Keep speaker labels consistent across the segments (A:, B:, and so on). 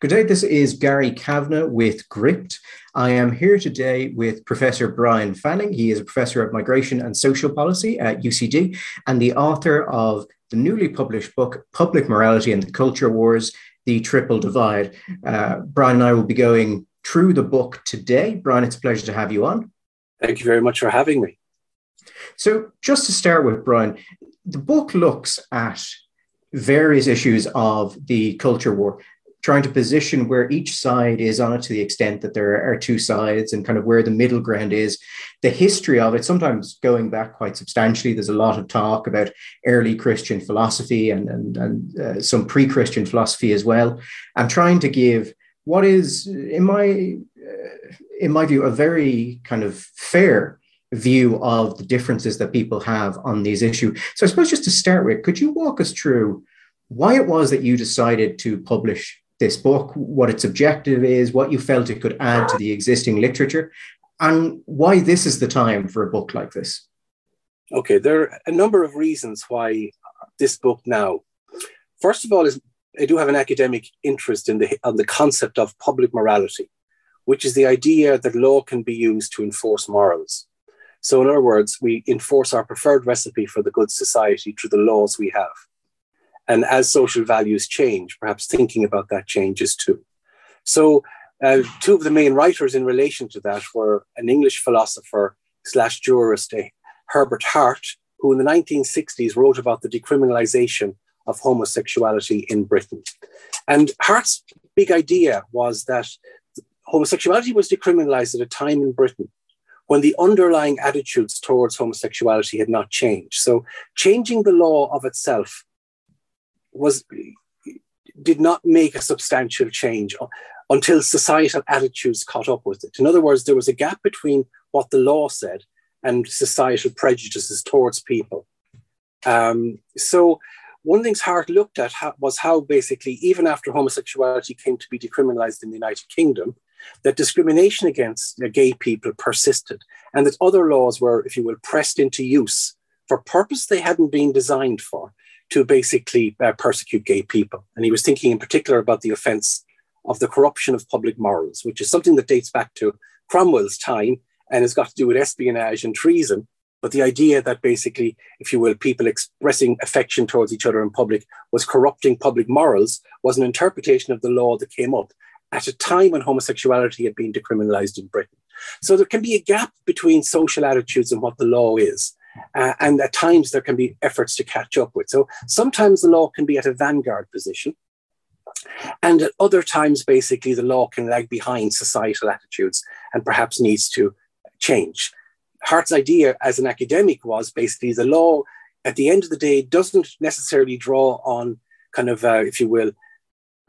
A: Good day. This is Gary Kavanagh with Gript. I am here today with Professor Bryan Fanning. He is a professor of migration and social policy at UCD and the author of the newly published book, Public Morality and the Culture Wars The Triple Divide. Uh, Bryan and I will be going through the book today. Bryan, it's a pleasure to have you on.
B: Thank you very much for having me.
A: So, just to start with, Bryan, the book looks at various issues of the culture war trying to position where each side is on it to the extent that there are two sides and kind of where the middle ground is. The history of it, sometimes going back quite substantially, there's a lot of talk about early Christian philosophy and, and, and uh, some pre Christian philosophy as well. I'm trying to give what is, in my, uh, in my view, a very kind of fair view of the differences that people have on these issues. So I suppose just to start with, could you walk us through why it was that you decided to publish this book, what its objective is, what you felt it could add to the existing literature, and why this is the time for a book like this?
B: Okay, there are a number of reasons why this book now. First of all, is I do have an academic interest in the on the concept of public morality, which is the idea that law can be used to enforce morals. So, in other words, we enforce our preferred recipe for the good society through the laws we have. And as social values change, perhaps thinking about that changes too. So, uh, two of the main writers in relation to that were an English philosopher slash jurist, uh, Herbert Hart, who in the 1960s wrote about the decriminalization of homosexuality in Britain. And Hart's big idea was that homosexuality was decriminalized at a time in Britain when the underlying attitudes towards homosexuality had not changed. So, changing the law of itself was did not make a substantial change until societal attitudes caught up with it. In other words, there was a gap between what the law said and societal prejudices towards people. Um, so, one things Hart looked at was how basically, even after homosexuality came to be decriminalized in the United Kingdom, that discrimination against gay people persisted, and that other laws were, if you will, pressed into use for purpose they hadn't been designed for to basically uh, persecute gay people. And he was thinking in particular about the offense of the corruption of public morals, which is something that dates back to Cromwell's time and has got to do with espionage and treason. But the idea that basically, if you will, people expressing affection towards each other in public was corrupting public morals was an interpretation of the law that came up at a time when homosexuality had been decriminalized in Britain. So there can be a gap between social attitudes and what the law is. Uh, and at times there can be efforts to catch up with. So sometimes the law can be at a vanguard position. And at other times, basically, the law can lag behind societal attitudes and perhaps needs to change. Hart's idea as an academic was basically the law, at the end of the day, doesn't necessarily draw on kind of, uh, if you will,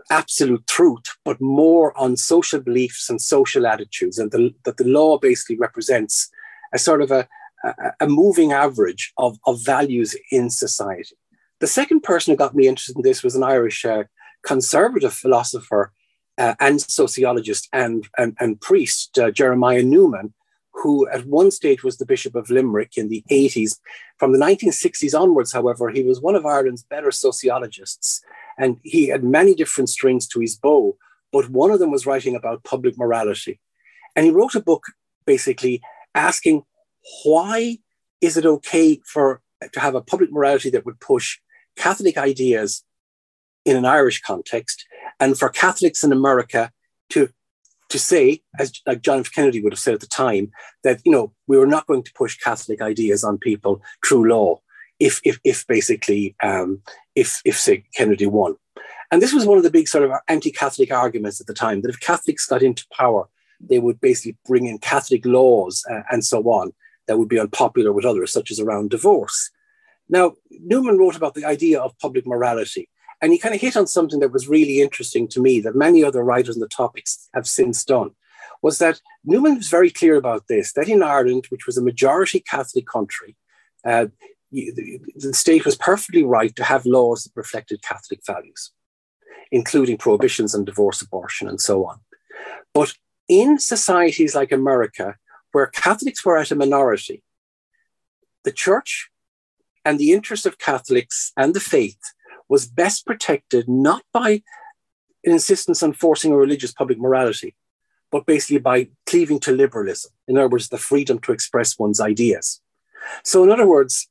B: absolute truth, but more on social beliefs and social attitudes, and the, that the law basically represents a sort of a, a, moving average of, of values in society. The second person who got me interested in this was an Irish uh, conservative philosopher uh, and sociologist and, and, and priest, uh, Jeremiah Newman, who at one stage was the Bishop of Limerick in the 80s. From the 1960s onwards, however, he was one of Ireland's better sociologists. And he had many different strings to his bow, but one of them was writing about public morality. And he wrote a book basically asking why is it okay for to have a public morality that would push Catholic ideas in an Irish context, and for Catholics in America to to say, as like John F. Kennedy would have said at the time, that you know we were not going to push Catholic ideas on people through law, if if if basically um, if if say Kennedy won, and this was one of the big sort of anti-Catholic arguments at the time that if Catholics got into power, they would basically bring in Catholic laws uh, and so on that would be unpopular with others, such as around divorce. Now, Newman wrote about the idea of public morality, and he kind of hit on something that was really interesting to me that many other writers on the topics have since done. Was that Newman was very clear about this that in Ireland, which was a majority Catholic country, uh, the state was perfectly right to have laws that reflected Catholic values, including prohibitions on divorce, abortion, and so on. But in societies like America, where Catholics were at a minority, the church and the interest of Catholics and the faith was best protected not by an insistence on forcing a religious public morality, but basically by cleaving to liberalism. In other words, the freedom to express one's ideas. So, in other words,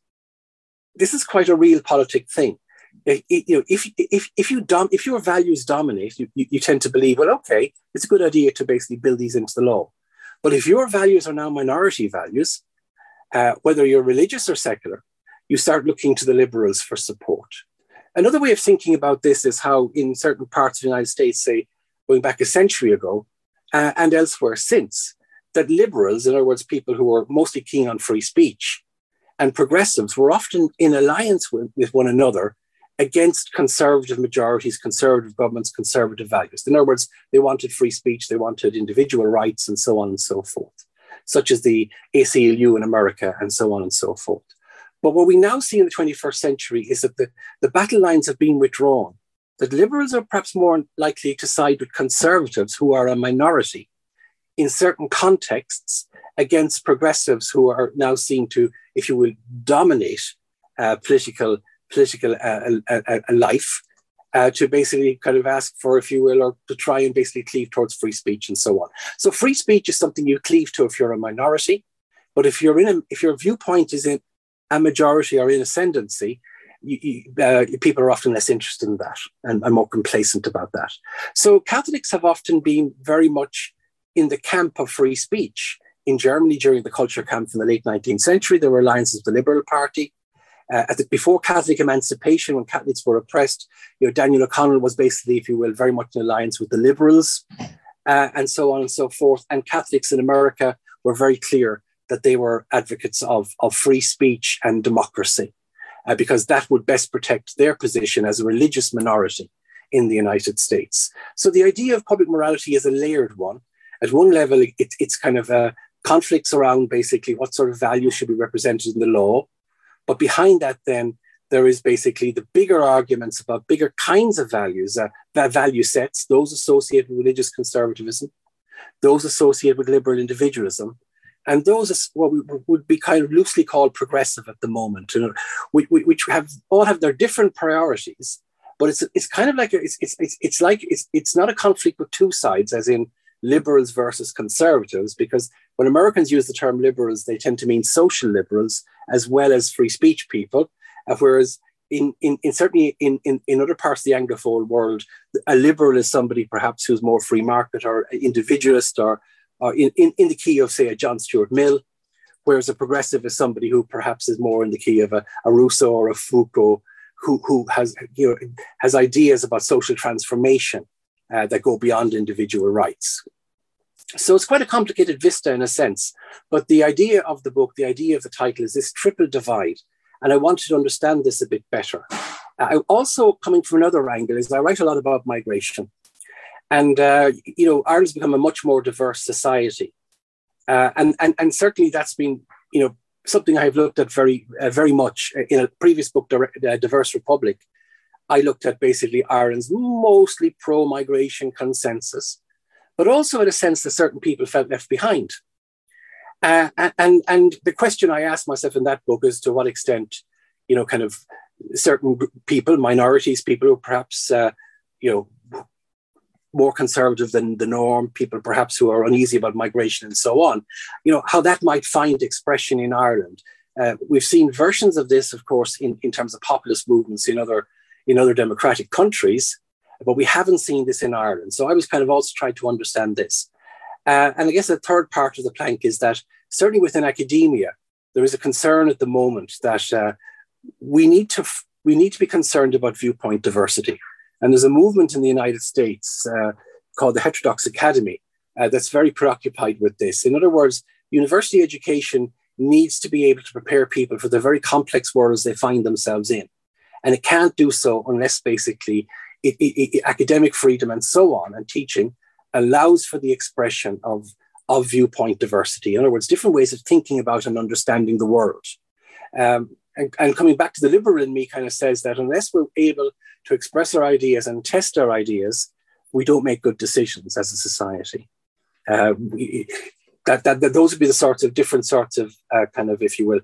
B: this is quite a realpolitik thing. It, it, you know, if if if you dom- if your values dominate, you, you, you tend to believe, well, okay, it's a good idea to basically build these into the law. But if your values are now minority values, uh, whether you're religious or secular, you start looking to the liberals for support. Another way of thinking about this is how, in certain parts of the United States, say going back a century ago, uh, and elsewhere since, that liberals, in other words, people who were mostly keen on free speech, and progressives were often in alliance with, with one another against conservative majorities, conservative governments, conservative values. In other words, they wanted free speech, they wanted individual rights, and so on and so forth, such as the ACLU in America, and so on and so forth. But what we now see in the 21st century is that the, the battle lines have been withdrawn, that liberals are perhaps more likely to side with conservatives who are a minority in certain contexts against progressives who are now seen to, if you will, dominate uh, political political uh, life. Uh, to basically kind of ask for, if you will, or to try and basically cleave towards free speech and so on. So free speech is something you cleave to if you're a minority, but if you're in a, if your viewpoint is in a majority or in ascendancy, you, you, uh, people are often less interested in that and, and, more complacent about that. So Catholics have often been very much in the camp of free speech. In Germany, during the Kulturkampf in the late 19th century, there were alliances with the Liberal Party. Uh, before Catholic emancipation, when Catholics were oppressed, you know, Daniel O'Connell was basically, if you will, very much in alliance with the Liberals, uh, and so on and so forth. And Catholics in America were very clear that they were advocates of, of free speech and democracy, uh, because that would best protect their position as a religious minority in the United States. So the idea of public morality is a layered one. At one level, it, it's kind of uh, conflicts around basically what sort of values should be represented in the law. But behind that, then, there is basically the bigger arguments about bigger kinds of values, uh, value sets, those associated with religious conservatism, those associated with liberal individualism, and those what we would be kind of loosely called progressive at the moment, you know, which, have all have their different priorities. But it's it's kind of like it's it's it's like it's it's not a conflict with two sides, as in liberals versus conservatives, because when Americans use the term liberals, they tend to mean social liberals as well as free speech people, uh, whereas in, in, in certainly in, in, in other parts of the Anglophone world, a liberal is somebody perhaps who's more free market or individualist or uh, in, in, in the key of, say, a John Stuart Mill, whereas a progressive is somebody who perhaps is more in the key of a, a Rousseau or a Foucault, who, who has, you know, has ideas about social transformation uh, that go beyond individual rights. So it's quite a complicated vista in a sense, but the idea of the book, the idea of the title is this triple divide. And I wanted to understand this a bit better. Uh, also, coming from another angle, is I write a lot about migration. And, uh, you know, Ireland's become a much more diverse society. Uh, and, and, and certainly that's been, you know, something I've looked at very, uh, very much in a previous book, uh, Diverse Republic. I looked at basically Ireland's mostly pro migration consensus, but also in a sense that certain people felt left behind. Uh, and, and the question I asked myself in that book is to what extent, you know, kind of certain people, minorities, people who perhaps, uh, you know, more conservative than the norm, people perhaps who are uneasy about migration and so on, you know, how that might find expression in Ireland. Uh, we've seen versions of this, of course, in, in terms of populist movements in other in other democratic countries, but we haven't seen this in Ireland. So I was kind of also trying to understand this. Uh, and I guess the third part of the plank is that certainly within academia, there is a concern at the moment that uh, we need to f- we need to be concerned about viewpoint diversity. And there's a movement in the United States uh, called the Heterodox Academy uh, that's very preoccupied with this. In other words, university education needs to be able to prepare people for the very complex worlds they find themselves in. And it can't do so unless basically it, it, it, academic freedom and so on and teaching allows for the expression of, of viewpoint diversity. In other words, different ways of thinking about and understanding the world. Um, and, and coming back to the liberal in me kind of says that unless we're able to express our ideas and test our ideas, we don't make good decisions as a society. Uh, we, that, that, that, those would be the sorts of different sorts of uh, kind of, if you will,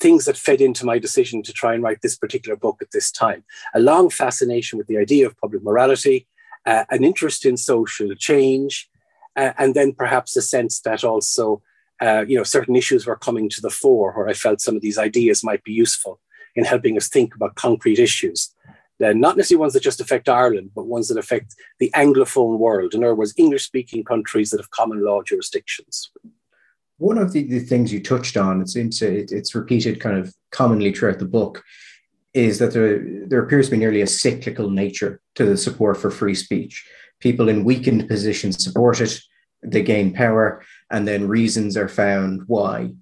B: things that fed into my decision to try and write this particular book at this time. A long fascination with the idea of public morality uh, an interest in social change, uh, and then perhaps a sense that also, uh, you know, certain issues were coming to the fore where I felt some of these ideas might be useful in helping us think about concrete issues. Uh, not necessarily ones that just affect Ireland, but ones that affect the Anglophone world. In other words, English speaking countries that have common law jurisdictions.
A: One of the, the things you touched on—it seems it's, it's repeated kind of commonly throughout the book, is that there, there appears to be nearly a cyclical nature to the support for free speech. People in weakened positions support it, they gain power, and then reasons are found why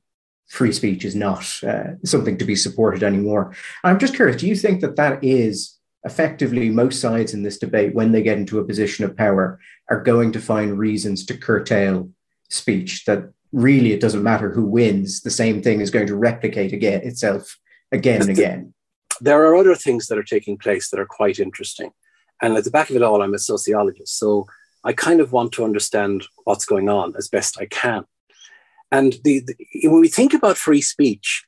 A: free speech is not uh, something to be supported anymore. I'm just curious, do you think that that is effectively most sides in this debate, when they get into a position of power, are going to find reasons to curtail speech that really it doesn't matter who wins, the same thing is going to replicate again itself again and again?
B: there are other things that are taking place that are quite interesting. And at the back of it all, I'm a sociologist. So I kind of want to understand what's going on as best I can. And the, the when we think about free speech,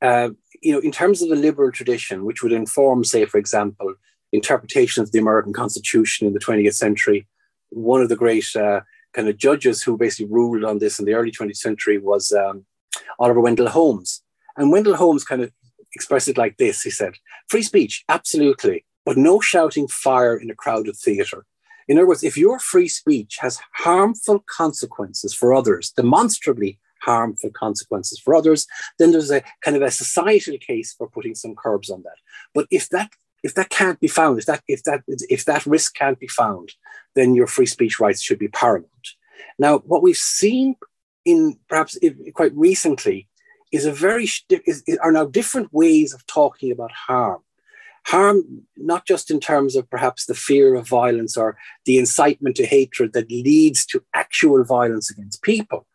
B: uh, you know, in terms of the liberal tradition, which would inform, say, for example, interpretation of the American Constitution in the 20th century, one of the great uh, kind of judges who basically ruled on this in the early 20th century was um, Oliver Wendell Holmes. And Wendell Holmes kind of expressed it like this. He said, free speech, absolutely, but no shouting fire in a crowded theater. In other words, if your free speech has harmful consequences for others, demonstrably harmful consequences for others, then there's a kind of a societal case for putting some curbs on that. But if that if that can't be found, if that if that if that risk can't be found, then your free speech rights should be paramount. Now, what we've seen in perhaps quite recently is a very is, are now different ways of talking about harm. Harm, not just in terms of perhaps the fear of violence or the incitement to hatred that leads to actual violence against people,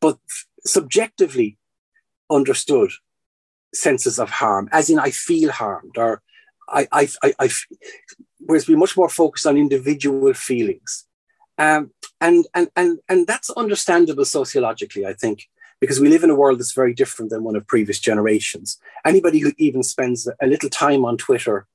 B: but subjectively understood senses of harm, as in I feel harmed, or I, I, I, I whereas we're much more focused on individual feelings. Um, and, and, and, and that's understandable sociologically, I think because we live in a world that's very different than one of previous generations. Anybody who even spends a little time on Twitter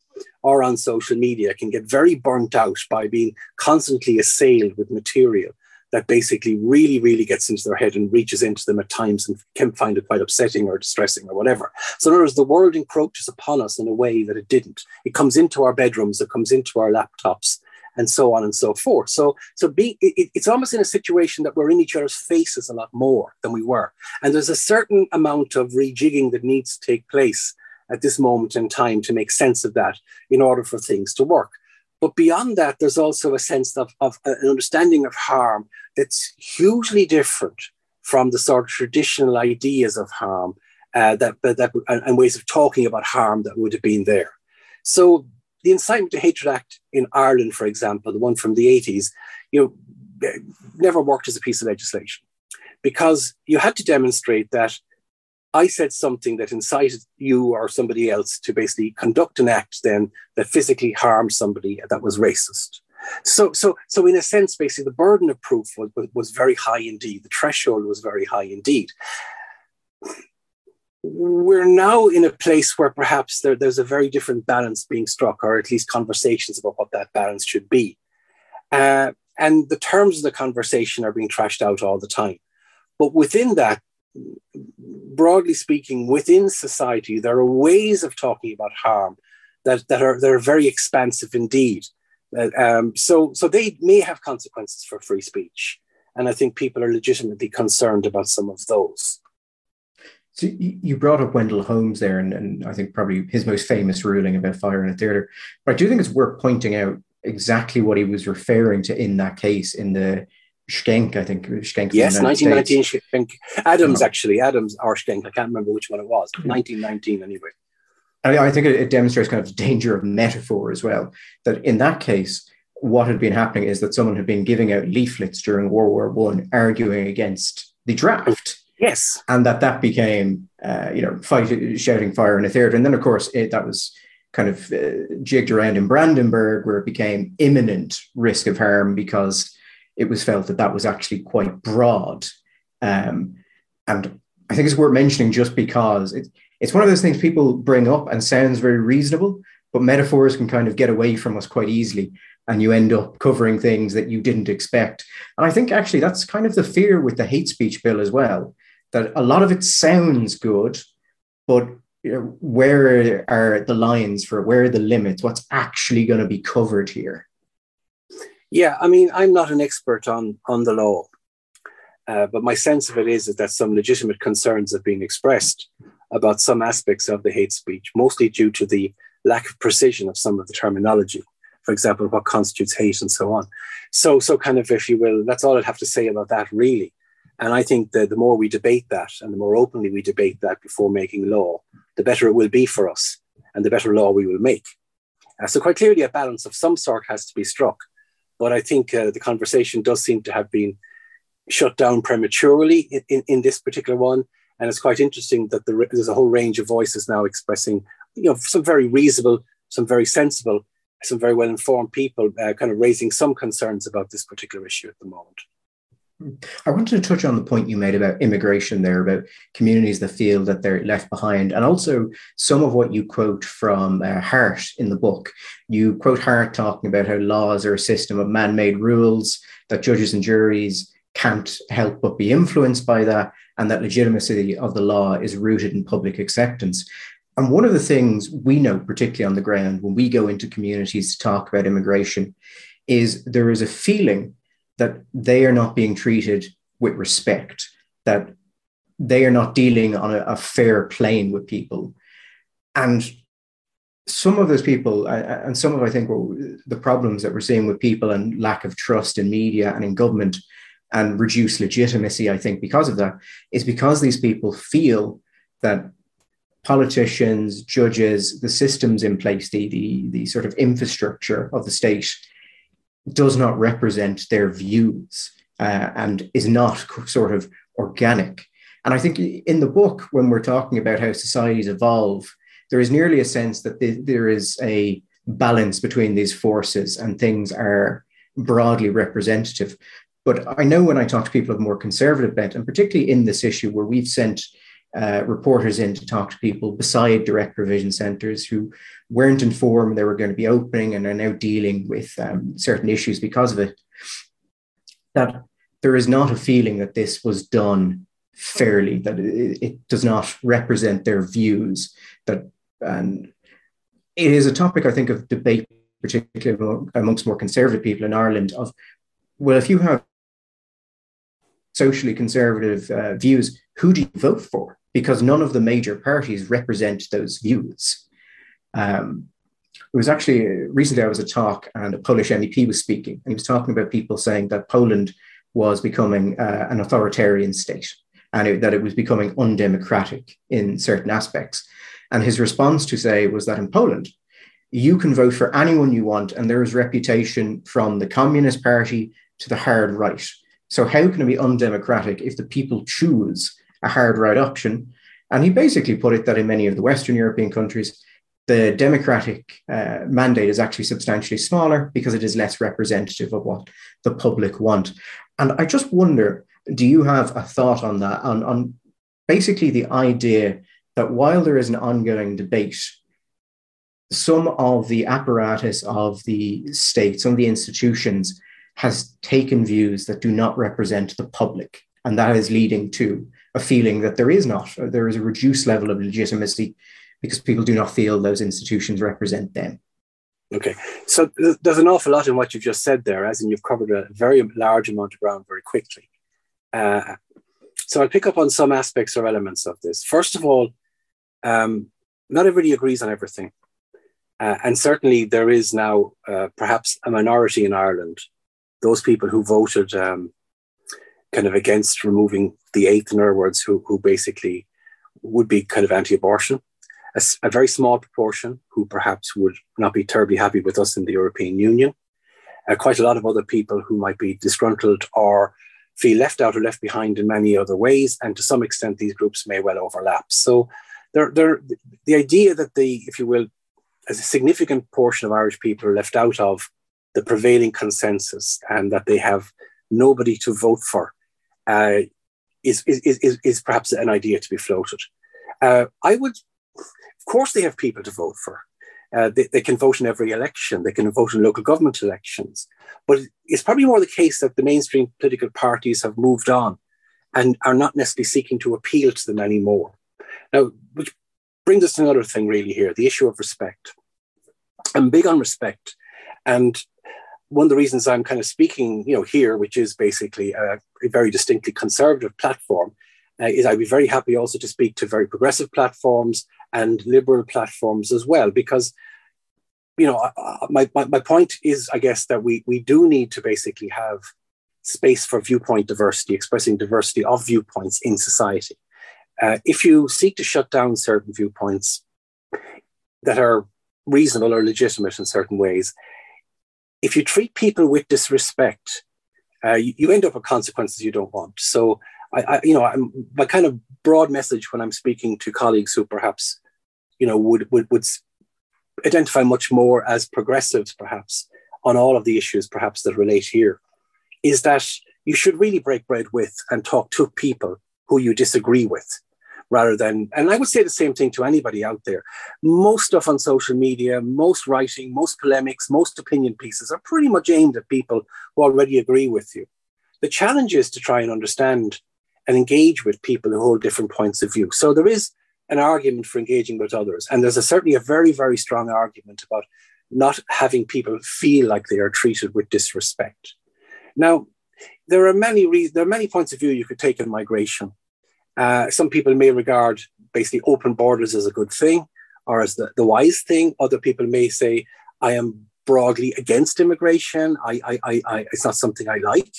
B: or on social media can get very burnt out by being constantly assailed with material that basically really, really gets into their head and reaches into them at times and can find it quite upsetting or distressing or whatever. So, in other words, the world encroaches upon us in a way that it didn't. It comes into our bedrooms, it comes into our laptops, and so on and so forth. So, so being, it, it's almost in a situation that we're in each other's faces a lot more than we were. And there's a certain amount of rejigging that needs to take place at this moment in time to make sense of that in order for things to work. But beyond that, there's also a sense of, of an understanding of harm that's hugely different from the sort of traditional ideas of harm uh, that, that, and ways of talking about harm that would have been there. So the Incitement to Hatred Act in Ireland, for example, the one from the 80s, you know, never worked as a piece of legislation because you had to demonstrate that I said something that incited you or somebody else to basically conduct an act then that physically harmed somebody that was racist. So, so, so in a sense, basically, the burden of proof was, was very high indeed. The threshold was very high indeed we're now in a place where perhaps there, there's a very different balance being struck, or at least conversations about what that balance should be. Uh, and the terms of the conversation are being trashed out all the time. But within that, broadly speaking, within society, there are ways of talking about harm that, that, are, that are very expansive indeed. Uh, um, so, so they may have consequences for free speech. And I think people are legitimately concerned about some of those.
A: So you brought up Wendell Holmes there, and, and I think probably his most famous ruling about fire in a theater. But I do think it's worth pointing out exactly what he was referring to in that case in the Schenck, I think Schenck.
B: Yes, 1919 Schenck. Abrams, oh. actually, Abrams or Schenck. I can't remember which one it was. 1919, mm-hmm. anyway.
A: I, I think it, it demonstrates kind of the danger of metaphor as well. That in that case, what had been happening is that someone had been giving out leaflets during World War One, arguing against the draft
B: Yes,
A: and that that became uh, you know fight shouting fire in a theater, and then of course it, that was kind of uh, jigged around in Brandenburg, where it became imminent risk of harm because it was felt that that was actually quite broad. Um, and I think it's worth mentioning just because it, it's one of those things people bring up and sounds very reasonable, but metaphors can kind of get away from us quite easily. and you end up covering things that you didn't expect. And I think actually that's kind of the fear with the hate speech bill as well, that a lot of it sounds good, but you know, where are the lines for where are the limits? What's actually going to be covered here?
B: Yeah, I mean, I'm not an expert on on the law, uh, but my sense of it is, is that some legitimate concerns have been expressed about some aspects of the hate speech, mostly due to the lack of precision of some of the terminology. For example, what constitutes hate and so on. So, so kind of, if you will, that's all I'd have to say about that, really. And I think that the more we debate that and the more openly we debate that before making law, the better it will be for us and the better law we will make. Uh, so, quite clearly, a balance of some sort has to be struck. But I think uh, the conversation does seem to have been shut down prematurely in, in, in this particular one. And it's quite interesting that the, there's a whole range of voices now expressing, you know, some very reasonable, some very sensible, some very well informed people, uh, kind of raising some concerns about this particular issue at the moment.
A: I wanted to touch on the point you made about immigration there, about communities that feel that they're left behind, and also some of what you quote from uh, Hart in the book. You quote Hart talking about how laws are a system of man made rules, that judges and juries can't help but be influenced by that, and that legitimacy of the law is rooted in public acceptance. And one of the things we know, particularly on the ground, when we go into communities to talk about immigration, is there is a feeling that they are not being treated with respect, that they are not dealing on a, a fair plane with people. And some of those people, and some of I think the problems that we're seeing with people and lack of trust in media and in government and reduced legitimacy, I think, because of that, is because these people feel that politicians, judges, the systems in place, the, the, the sort of infrastructure of the state does not represent their views uh, and is not sort of organic. And I think in the book, when we're talking about how societies evolve, there is nearly a sense that there is a balance between these forces and things are broadly representative. But I know when I talk to people of more conservative bent, and particularly in this issue where we've sent uh, reporters in to talk to people beside direct provision centres who weren't informed they were going to be opening and are now dealing with um, certain issues because of it, that there is not a feeling that this was done fairly, that it, it does not represent their views, that and it is a topic I think of debate, particularly amongst more conservative people in Ireland. Of well, if you have socially conservative uh, views, who do you vote for? Because none of the major parties represent those views. Um, it was actually recently I was at a talk and a Polish MEP was speaking, and he was talking about people saying that Poland was becoming uh, an authoritarian state and it, that it was becoming undemocratic in certain aspects. And his response to say was that in Poland, you can vote for anyone you want, and there is reputation from the Communist Party to the hard right. So how can it be undemocratic if the people choose a hard right option? And he basically put it that in many of the Western European countries, the democratic uh, mandate is actually substantially smaller because it is less representative of what the public want. And I just wonder, do you have a thought on that? On, on basically the idea that while there is an ongoing debate, some of the apparatus of the state, some of the institutions has taken views that do not represent the public. And that is leading to a feeling that there is not, there is a reduced level of legitimacy because people do not feel those institutions represent them.
B: Okay, so there's an awful lot in what you've just said there, as in you've covered a very large amount of ground very quickly. Uh, so I'll pick up on some aspects or elements of this. First of all, um, not everybody agrees on everything. Uh, and certainly there is now uh, perhaps a minority in Ireland those people who voted um, kind of against removing the eighth, in other words, who, who basically would be kind of anti abortion. A, a, very small proportion who perhaps would not be terribly happy with us in the European Union. Uh, quite a lot of other people who might be disgruntled or feel left out or left behind in many other ways. And to some extent, these groups may well overlap. So, they're, they're, the idea that the, if you will, as a significant portion of Irish people are left out of the prevailing consensus and that they have nobody to vote for uh, is, is, is, is perhaps an idea to be floated. Uh, I would, of course, they have people to vote for. Uh, they, they, can vote in every election. They can vote in local government elections. But it's probably more the case that the mainstream political parties have moved on and are not necessarily seeking to appeal to them anymore. Now, which brings us to another thing really here the issue of respect. I'm big on respect. And one of the reasons I'm kind of speaking, you know, here, which is basically a very distinctly conservative platform, uh, is I'd be very happy also to speak to very progressive platforms and liberal platforms as well, because you know, my, my, my point is, I guess, that we, we do need to basically have space for viewpoint diversity, expressing diversity of viewpoints in society. Uh, if you seek to shut down certain viewpoints that are reasonable or legitimate in certain ways, if you treat people with disrespect, uh, you, you, end up with consequences you don't want. So, I, I you know, I'm, my kind of broad message when I'm speaking to colleagues who perhaps, you know, would would, would identify much more as progressives, perhaps on all of the issues, perhaps that relate here, is that you should really break bread with and talk to people who you disagree with rather than, and I would say the same thing to anybody out there. Most stuff on social media, most writing, most polemics, most opinion pieces are pretty much aimed at people who already agree with you. The challenge is to try and understand and engage with people who hold different points of view. So there is an argument for engaging with others. And there's a, certainly a very, very strong argument about not having people feel like they are treated with disrespect. Now, there are many re- there are many points of view you could take in migration. Uh, some people may regard basically open borders as a good thing or as the, the wise thing. Other people may say, I am broadly against immigration. I, I, I, I it's not something I like.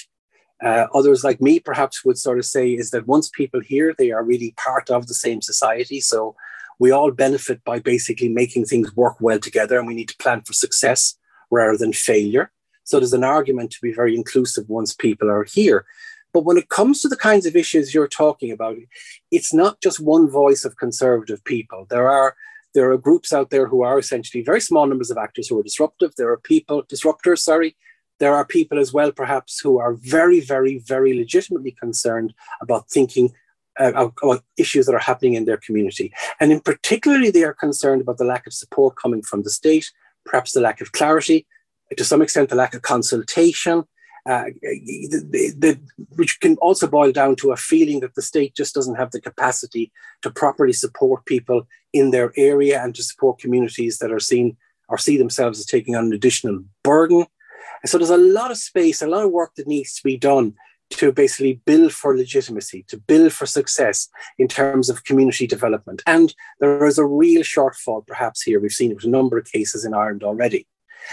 B: Uh, others, like me, perhaps would sort of say is that once people here, they are really part of the same society. So we all benefit by basically making things work well together, and we need to plan for success rather than failure. So there's an argument to be very inclusive once people are here. But when it comes to the kinds of issues you're talking about, it's not just one voice of conservative people. There are there are groups out there who are essentially very small numbers of actors who are disruptive. There are people disruptors, sorry. There are people as well, perhaps, who are very, very, very legitimately concerned about thinking uh, about issues that are happening in their community. And in particularly, they are concerned about the lack of support coming from the state, perhaps the lack of clarity, to some extent, the lack of consultation, uh, the, the, which can also boil down to a feeling that the state just doesn't have the capacity to properly support people in their area and to support communities that are seen or see themselves as taking on an additional burden. And so there's a lot of space, a lot of work that needs to be done to basically build for legitimacy, to build for success in terms of community development. And there is a real shortfall, perhaps here. We've seen it with a number of cases in Ireland already.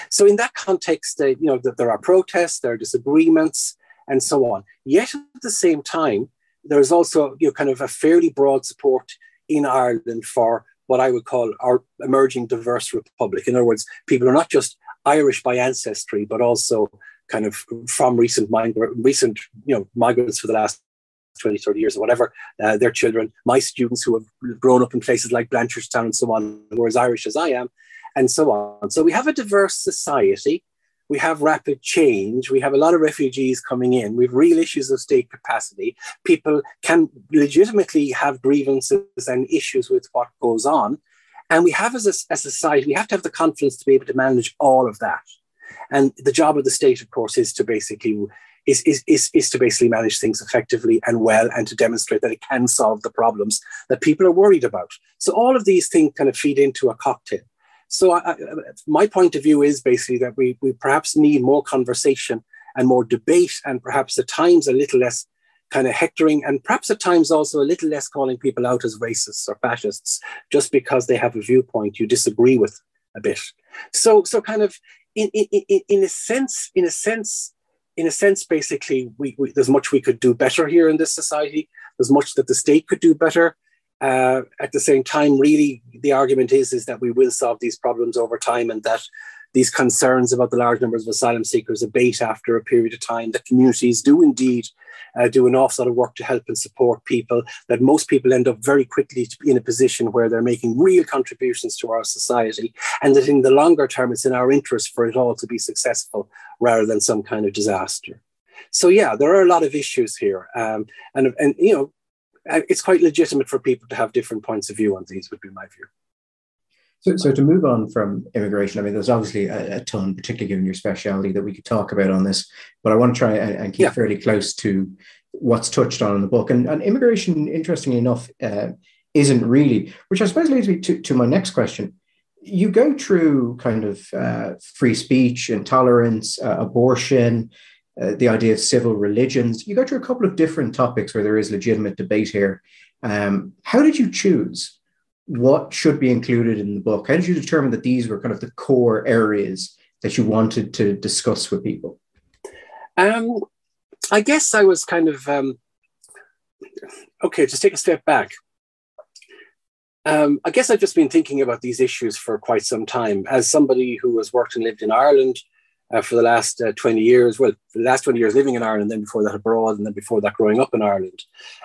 B: So in that context, uh, you know, that there are protests, there are disagreements, and so on. Yet at the same time, there is also you know kind of a fairly broad support in Ireland for what I would call our emerging diverse republic. In other words, people are not just Irish by ancestry, but also kind of from recent migrant, recent you know migrants for the last 20, 30 years or whatever, uh, their children, my students who have grown up in places like Blanchardstown and so on, who are as Irish as I am, and so on. So we have a diverse society. We have rapid change. We have a lot of refugees coming in. We have real issues of state capacity. People can legitimately have grievances and issues with what goes on. And we have, as a, a society, we have to have the confidence to be able to manage all of that. And the job of the state, of course, is to basically is, is, is, is to basically manage things effectively and well and to demonstrate that it can solve the problems that people are worried about. So all of these things kind of feed into a cocktail. So I, I, my point of view is basically that we, we perhaps need more conversation and more debate and perhaps at times a little less kind of hectoring and perhaps at times also a little less calling people out as racists or fascists just because they have a viewpoint you disagree with a bit. So so kind of in, in, in a sense, in a sense, in a sense, basically, we, we, there's much we could do better here in this society. There's much that the state could do better. Uh, at the same time, really, the argument is is that we will solve these problems over time, and that these concerns about the large numbers of asylum seekers abate after a period of time. That communities do indeed uh, do an awful lot of work to help and support people. That most people end up very quickly in a position where they're making real contributions to our society, and that in the longer term, it's in our interest for it all to be successful rather than some kind of disaster. So yeah, there are a lot of issues here, um, and and you know it's quite legitimate for people to have different points of view on these, would be my view.
A: So, so to move on from immigration, I mean, there's obviously a, a, ton, particularly given your specialty, that we could talk about on this. But I want to try and, and keep yeah. fairly close to what's touched on in the book. And, and immigration, interestingly enough, uh, isn't really, which I suppose leads me to, to my next question. You go through kind of uh, free speech, intolerance, uh, abortion, uh, the idea of civil religions. You go to a couple of different topics where there is legitimate debate here. Um, how did you choose what should be included in the book? How did you determine that these were kind of the core areas that you wanted to discuss with people?
B: Um, I guess I was kind of um, okay. Just take a step back. Um, I guess I've just been thinking about these issues for quite some time. As somebody who has worked and lived in Ireland uh, for the last uh, 20 years, well, the last 20 years living in Ireland, then before that abroad, and then before that growing up in Ireland,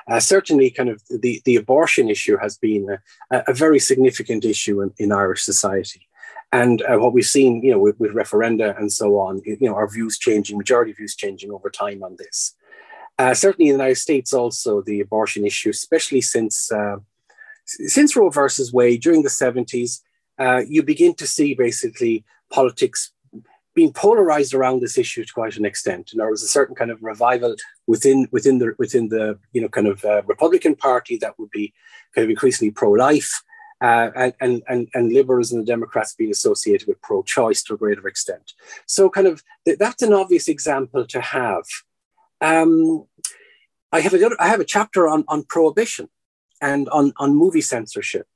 B: uh, certainly kind of the, the abortion issue has been a, a very significant issue in, in Irish society. And uh, what we've seen, you know, with, with, referenda and so on, you know, our views changing, majority views changing over time on this. Uh, certainly in the United States, also the abortion issue, especially since uh, since Roe versus Wade during the 70s, uh, you begin to see basically politics being polarized around this issue to quite an extent. And there was a certain kind of revival within within the within the you know kind of uh, Republican Party that would be kind of increasingly pro-life, uh, and, and and liberals and the Democrats being associated with pro-choice to a greater extent. So kind of th- that's an obvious example to have. Um, I have a I have a chapter on on prohibition, and on, on movie censorship.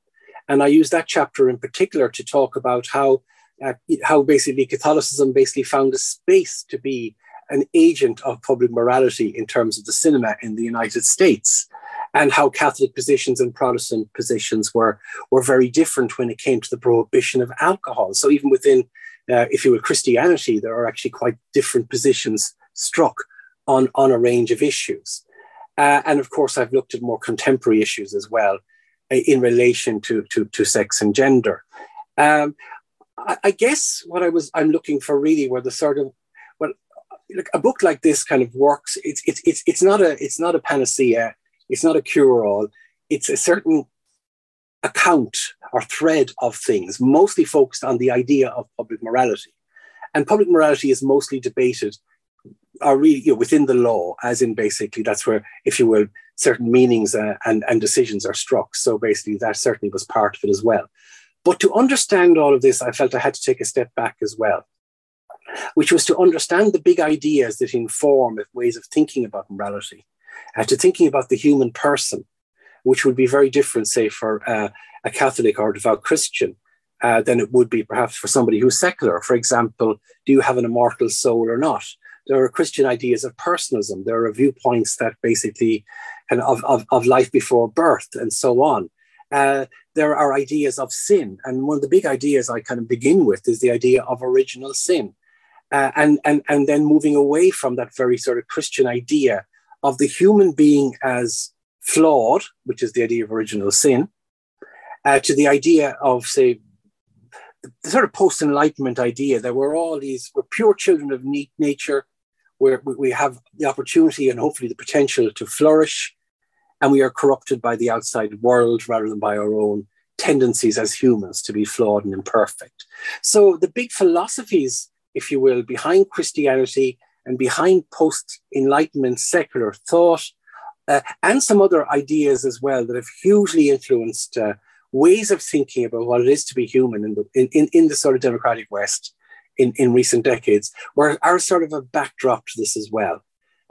B: And I use that chapter in particular to talk about how, uh, how basically Catholicism basically found a space to be an agent of public morality in terms of the cinema in the United States, and how Catholic positions and Protestant positions were, were very different when it came to the prohibition of alcohol. So even within, uh, if you will, Christianity, there are actually quite different positions struck on, on a range of issues. Uh, and of course, I've looked at more contemporary issues as well uh, in relation to, to, to sex and gender. Um, I, I, guess what I was I'm looking for really were the sort of well, look, a book like this kind of works. It's it's it's it's not a it's not a panacea. It's not a cure all. It's a certain account or thread of things, mostly focused on the idea of public morality. And public morality is mostly debated are really you know, within the law, as in basically that's where, if you will, certain meanings uh, and, and decisions are struck. So basically, that certainly was part of it as well. But to understand all of this, I felt I had to take a step back as well, which was to understand the big ideas that inform ways of thinking about morality, uh, to thinking about the human person, which would be very different, say, for uh, a Catholic or devout Christian. Uh, than it would be perhaps for somebody who's secular. For example, do you have an immortal soul or not? there are Christian ideas of personalism. There are viewpoints that basically kind of, of, of life before birth and so on. Uh, there are ideas of sin. And one of the big ideas I kind of begin with is the idea of original sin. Uh, and, and, and then moving away from that very sort of Christian idea of the human being as flawed, which is the idea of original sin, uh, to the idea of, say, the sort of post enlightenment idea that we're all these, we're pure children of nature, where we have the opportunity and hopefully the potential to flourish, and we are corrupted by the outside world rather than by our own tendencies as humans to be flawed and imperfect. So, the big philosophies, if you will, behind Christianity and behind post Enlightenment secular thought, uh, and some other ideas as well that have hugely influenced uh, ways of thinking about what it is to be human in the, in, in, in the sort of democratic West in, in recent decades were are sort of a backdrop to this as well.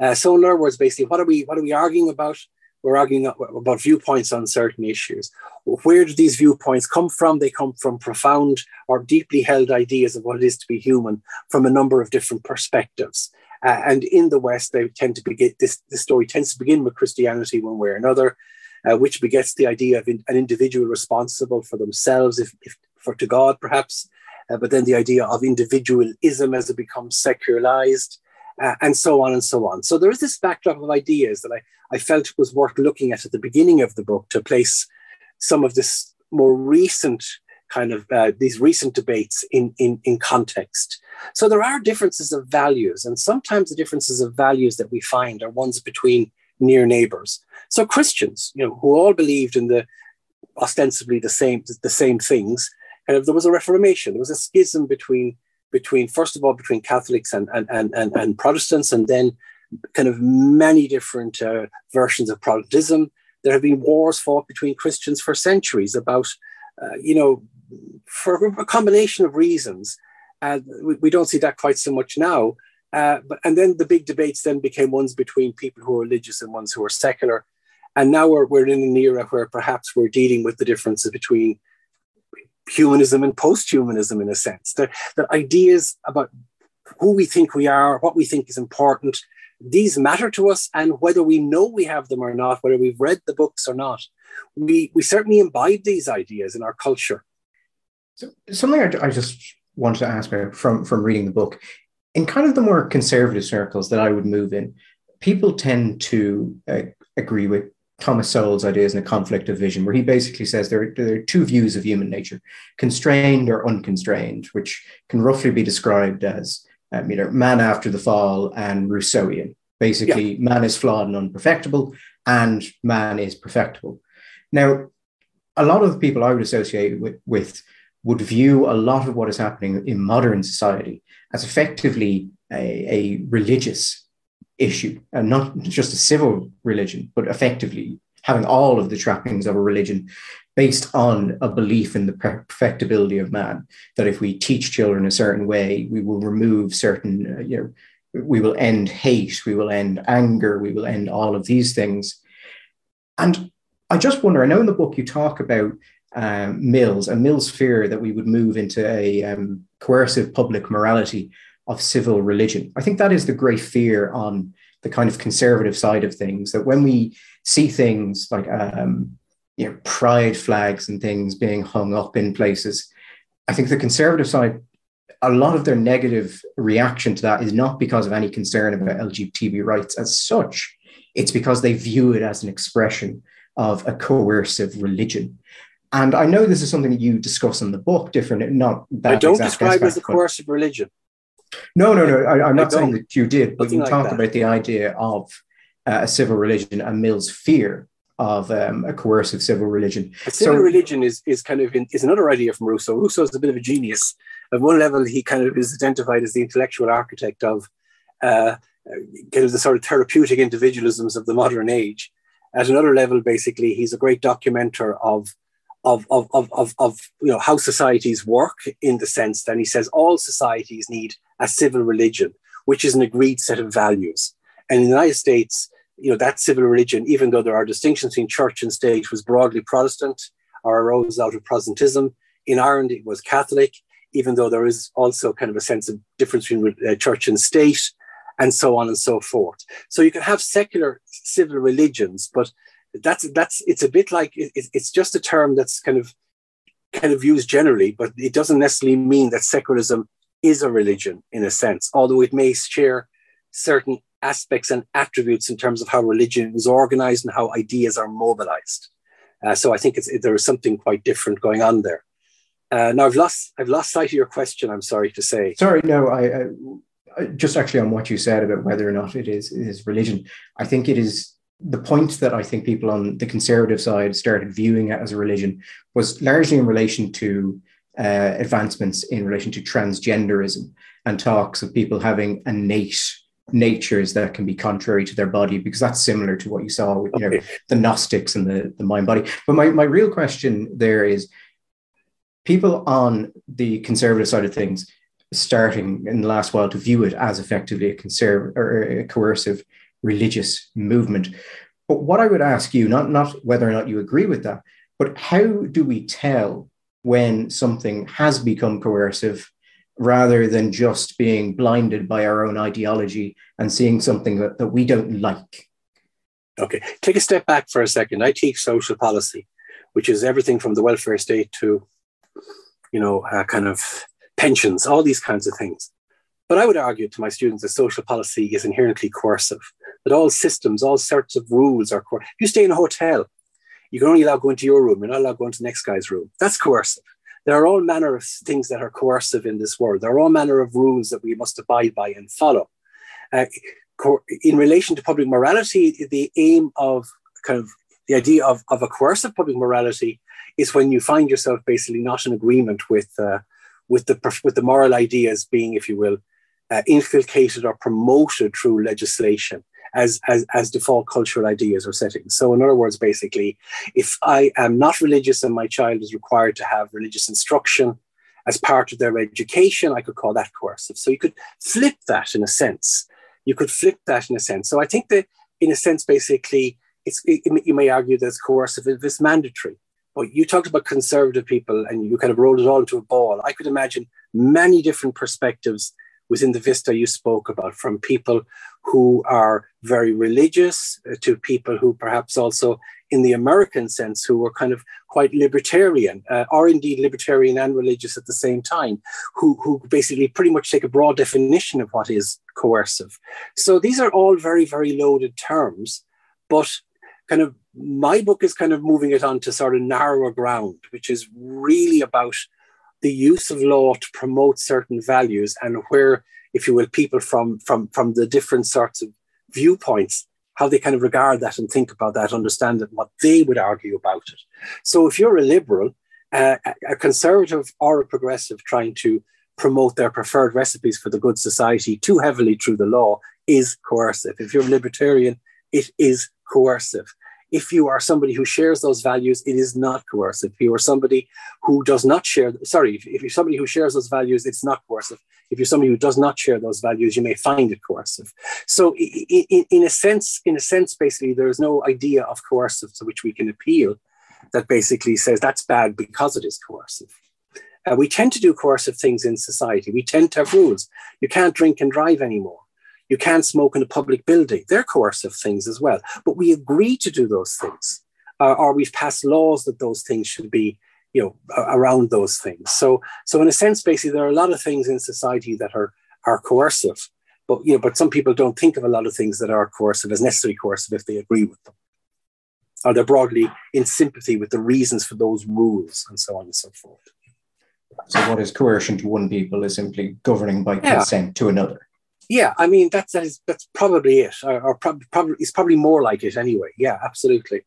B: Uh, so in other words, basically, what are we what are we arguing about? We're arguing about viewpoints on certain issues. Where do these viewpoints come from? They come from profound or deeply held ideas of what it is to be human from a number of different perspectives. Uh, and in the West, they tend to begin this, this story tends to begin with Christianity one way or another, uh, which begets the idea of in, an individual responsible for themselves, if, if for to God perhaps, uh, but then the idea of individualism as it becomes secularized, uh, and so on and so on. So there is this backdrop of ideas that I, I felt was worth looking at at the beginning of the book to place some of this more recent kind of uh, these recent debates in, in, in context. So there are differences of values, and sometimes the differences of values that we find are ones between near neighbors. So Christians, you know, who all believed in the ostensibly the same the same things, kind of there was a reformation, there was a schism between between first of all between Catholics and and and, and, and Protestants, and then kind of many different uh, versions of Protestantism. There have been wars fought between Christians for centuries about, uh, you know, for a combination of reasons. Uh, we, we, don't see that quite so much now. Uh, but and then the big debates then became ones between people who are religious and ones who are secular. And now we're, we're in an era where perhaps we're dealing with the differences between humanism and post-humanism in a sense. That, that ideas about who we think we are, what we think is important, these matter to us, and whether we know we have them or not, whether we've read the books or not, we, we certainly imbibe these ideas in our culture.
A: So something I, I just wanted to ask from, from reading the book, in kind of the more conservative circles that I would move in, people tend to uh, agree with Thomas Sowell's ideas in a conflict of vision, where he basically says there, there are two views of human nature, constrained or unconstrained, which can roughly be described as um, you know, man after the fall and Rousseauian. Basically, yeah. man is flawed and unperfectible, and man is perfectible. Now, a lot of the people I would associate with, with would view a lot of what is happening in modern society as effectively a, a religious issue, and not just a civil religion, but effectively having all of the trappings of a religion based on a belief in the perfectibility of man that if we teach children a certain way we will remove certain uh, you know we will end hate we will end anger we will end all of these things. And i just wonder i know in the book you talk about um, Mill's and Mill's fear that we would move into a um, coercive public morality of civil religion i think that is the great fear on the kind of conservative side of things that when we see things like um, you know, pride flags and things being hung up in places. I think the conservative side, a lot of their negative reaction to that is not because of any concern about LGBT rights as such. It's because they view it as an expression of a coercive religion. And I know this is something that you discuss in the book, different, not that.
B: I don't describe aspect, it as a coercive religion.
A: No, no, no. I, am not saying that you did, but Nothing you like talked about the idea of uh, a civil religion and Mill's fear of um, a coercive civil religion.
B: A civil so, religion is is kind of in, is another idea from Rousseau. Rousseau is a bit of a genius. At one level, he kind of is identified as the intellectual architect of uh, kind of the sort of therapeutic individualisms of the modern age. At another level, basically, he's a great documenter of of, of, of, of, of you know how societies work in the sense that he says all societies need a civil religion, which is an agreed set of values. And in the United States, you know, that civil religion, even though there are distinctions between church and state, was broadly Protestant or arose out of Protestantism. In Ireland, it was Catholic, even though there is also kind of a sense of difference between uh, church and state, and so on and so forth. So you can have secular civil religions, but that's that's it's a bit like it, it's just a term that's kind of kind of used generally, but it doesn't necessarily mean that secularism is a religion in a sense, although it may share certain aspects and attributes in terms of how religion is organized and how ideas are mobilized. Uh, so I think there is something quite different going on there. Uh, now I've lost I've lost sight of your question. I'm sorry to say.
A: Sorry, no. I, I, just actually on what you said about whether or not it is is religion. I think it is the point that I think people on the conservative side started viewing it as a religion was largely in relation to uh, advancements in relation to transgenderism and talks of people having innate natures that can be contrary to their body because that's similar to what you saw with you know the gnostics and the, the mind body. But my, my real question there is people on the conservative side of things starting in the last while to view it as effectively a conservative or a coercive religious movement but what i would ask you not not whether or not you agree with that but how do we tell when something has become coercive rather than just being blinded by our own ideology and seeing something that, that we don't like.
B: Okay, take a step back for a second. I teach social policy, which is everything from the welfare state to, you know, uh, kind of pensions, all these kinds of things. But I would argue to my students that social policy is inherently coercive, that all systems, all sorts of rules are coercive. You stay in a hotel, you can only allow going to your room, you're not allowed going to the next guy's room. That's coercive. There are all manner of things that are coercive in this world. There are all manner of rules that we must abide by and follow. Uh, in relation to public morality, the aim of kind of the idea of, of a coercive public morality is when you find yourself basically not in agreement with uh, with the with the moral ideas being, if you will, uh, inculcated or promoted through legislation as, as as default cultural ideas or settings. So, in other words, basically, if I am not religious and my child is required to have religious instruction as part of their education, I could call that coercive. So you could flip that in a sense. You could flip that in a sense. So I think that, in a sense, basically, it's, it, you may argue that it's coercive if it's mandatory. But you talked about conservative people and you kind of rolled it all into a ball. I could imagine many different perspectives within the vista you spoke about, from people who are very religious uh, to people who perhaps also, in the American sense, who were kind of quite libertarian, uh, or indeed libertarian and religious at the same time, who, who basically pretty much take a broad definition of what is coercive. So these are all very, very loaded terms, but kind of my book is kind of moving it on to sort of narrower ground, which is really about the use of law to promote certain values and where, if you will, people from from from the different sorts of viewpoints, how they kind of regard that and think about that, understand it, what they would argue about it. So if you're a liberal, uh, a conservative or a progressive trying to promote their preferred recipes for the good society too heavily through the law is coercive. If you're a libertarian, it is coercive. If you are somebody who shares those values, it is not coercive. If you are somebody who does not share, sorry, if, if you're somebody who shares those values, it's not coercive. If you're somebody who does not share those values, you may find it coercive. So, in, in a sense, in a sense, basically, there is no idea of coercive to which we can appeal that basically says that's bad because it is coercive. Uh, we tend to do coercive things in society. We tend to have rules. You can't drink and drive anymore. You can't smoke in a public building. They're coercive things as well. But we agree to do those things, uh, or we've passed laws that those things should be, you know, around those things. So, so in a sense, basically, there are a lot of things in society that are are coercive. But you know, but some people don't think of a lot of things that are coercive as necessarily coercive if they agree with them, or they're broadly in sympathy with the reasons for those rules and so on and so forth.
A: So, what is coercion to one people is simply governing by yeah. consent to another
B: yeah, I mean that's that is that's probably it, or, or probably it's probably more like it anyway. Yeah, absolutely.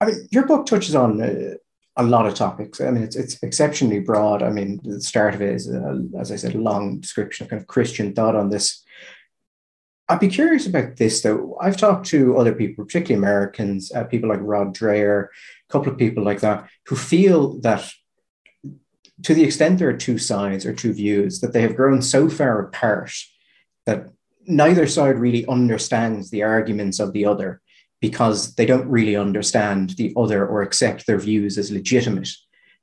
A: I mean, your book touches on uh, a lot of topics. I mean, it's it's exceptionally broad. I mean, the start of it is, uh, as I said, a long description of kind of Christian thought on this. I'd be curious about this, though. I've talked to other people, particularly Americans, uh, people like Rod Dreher, a couple of people like that, who feel that to the extent there are two sides or two views, that they have grown so far apart that neither side really understands the arguments of the other because they don't really understand the other or accept their views as legitimate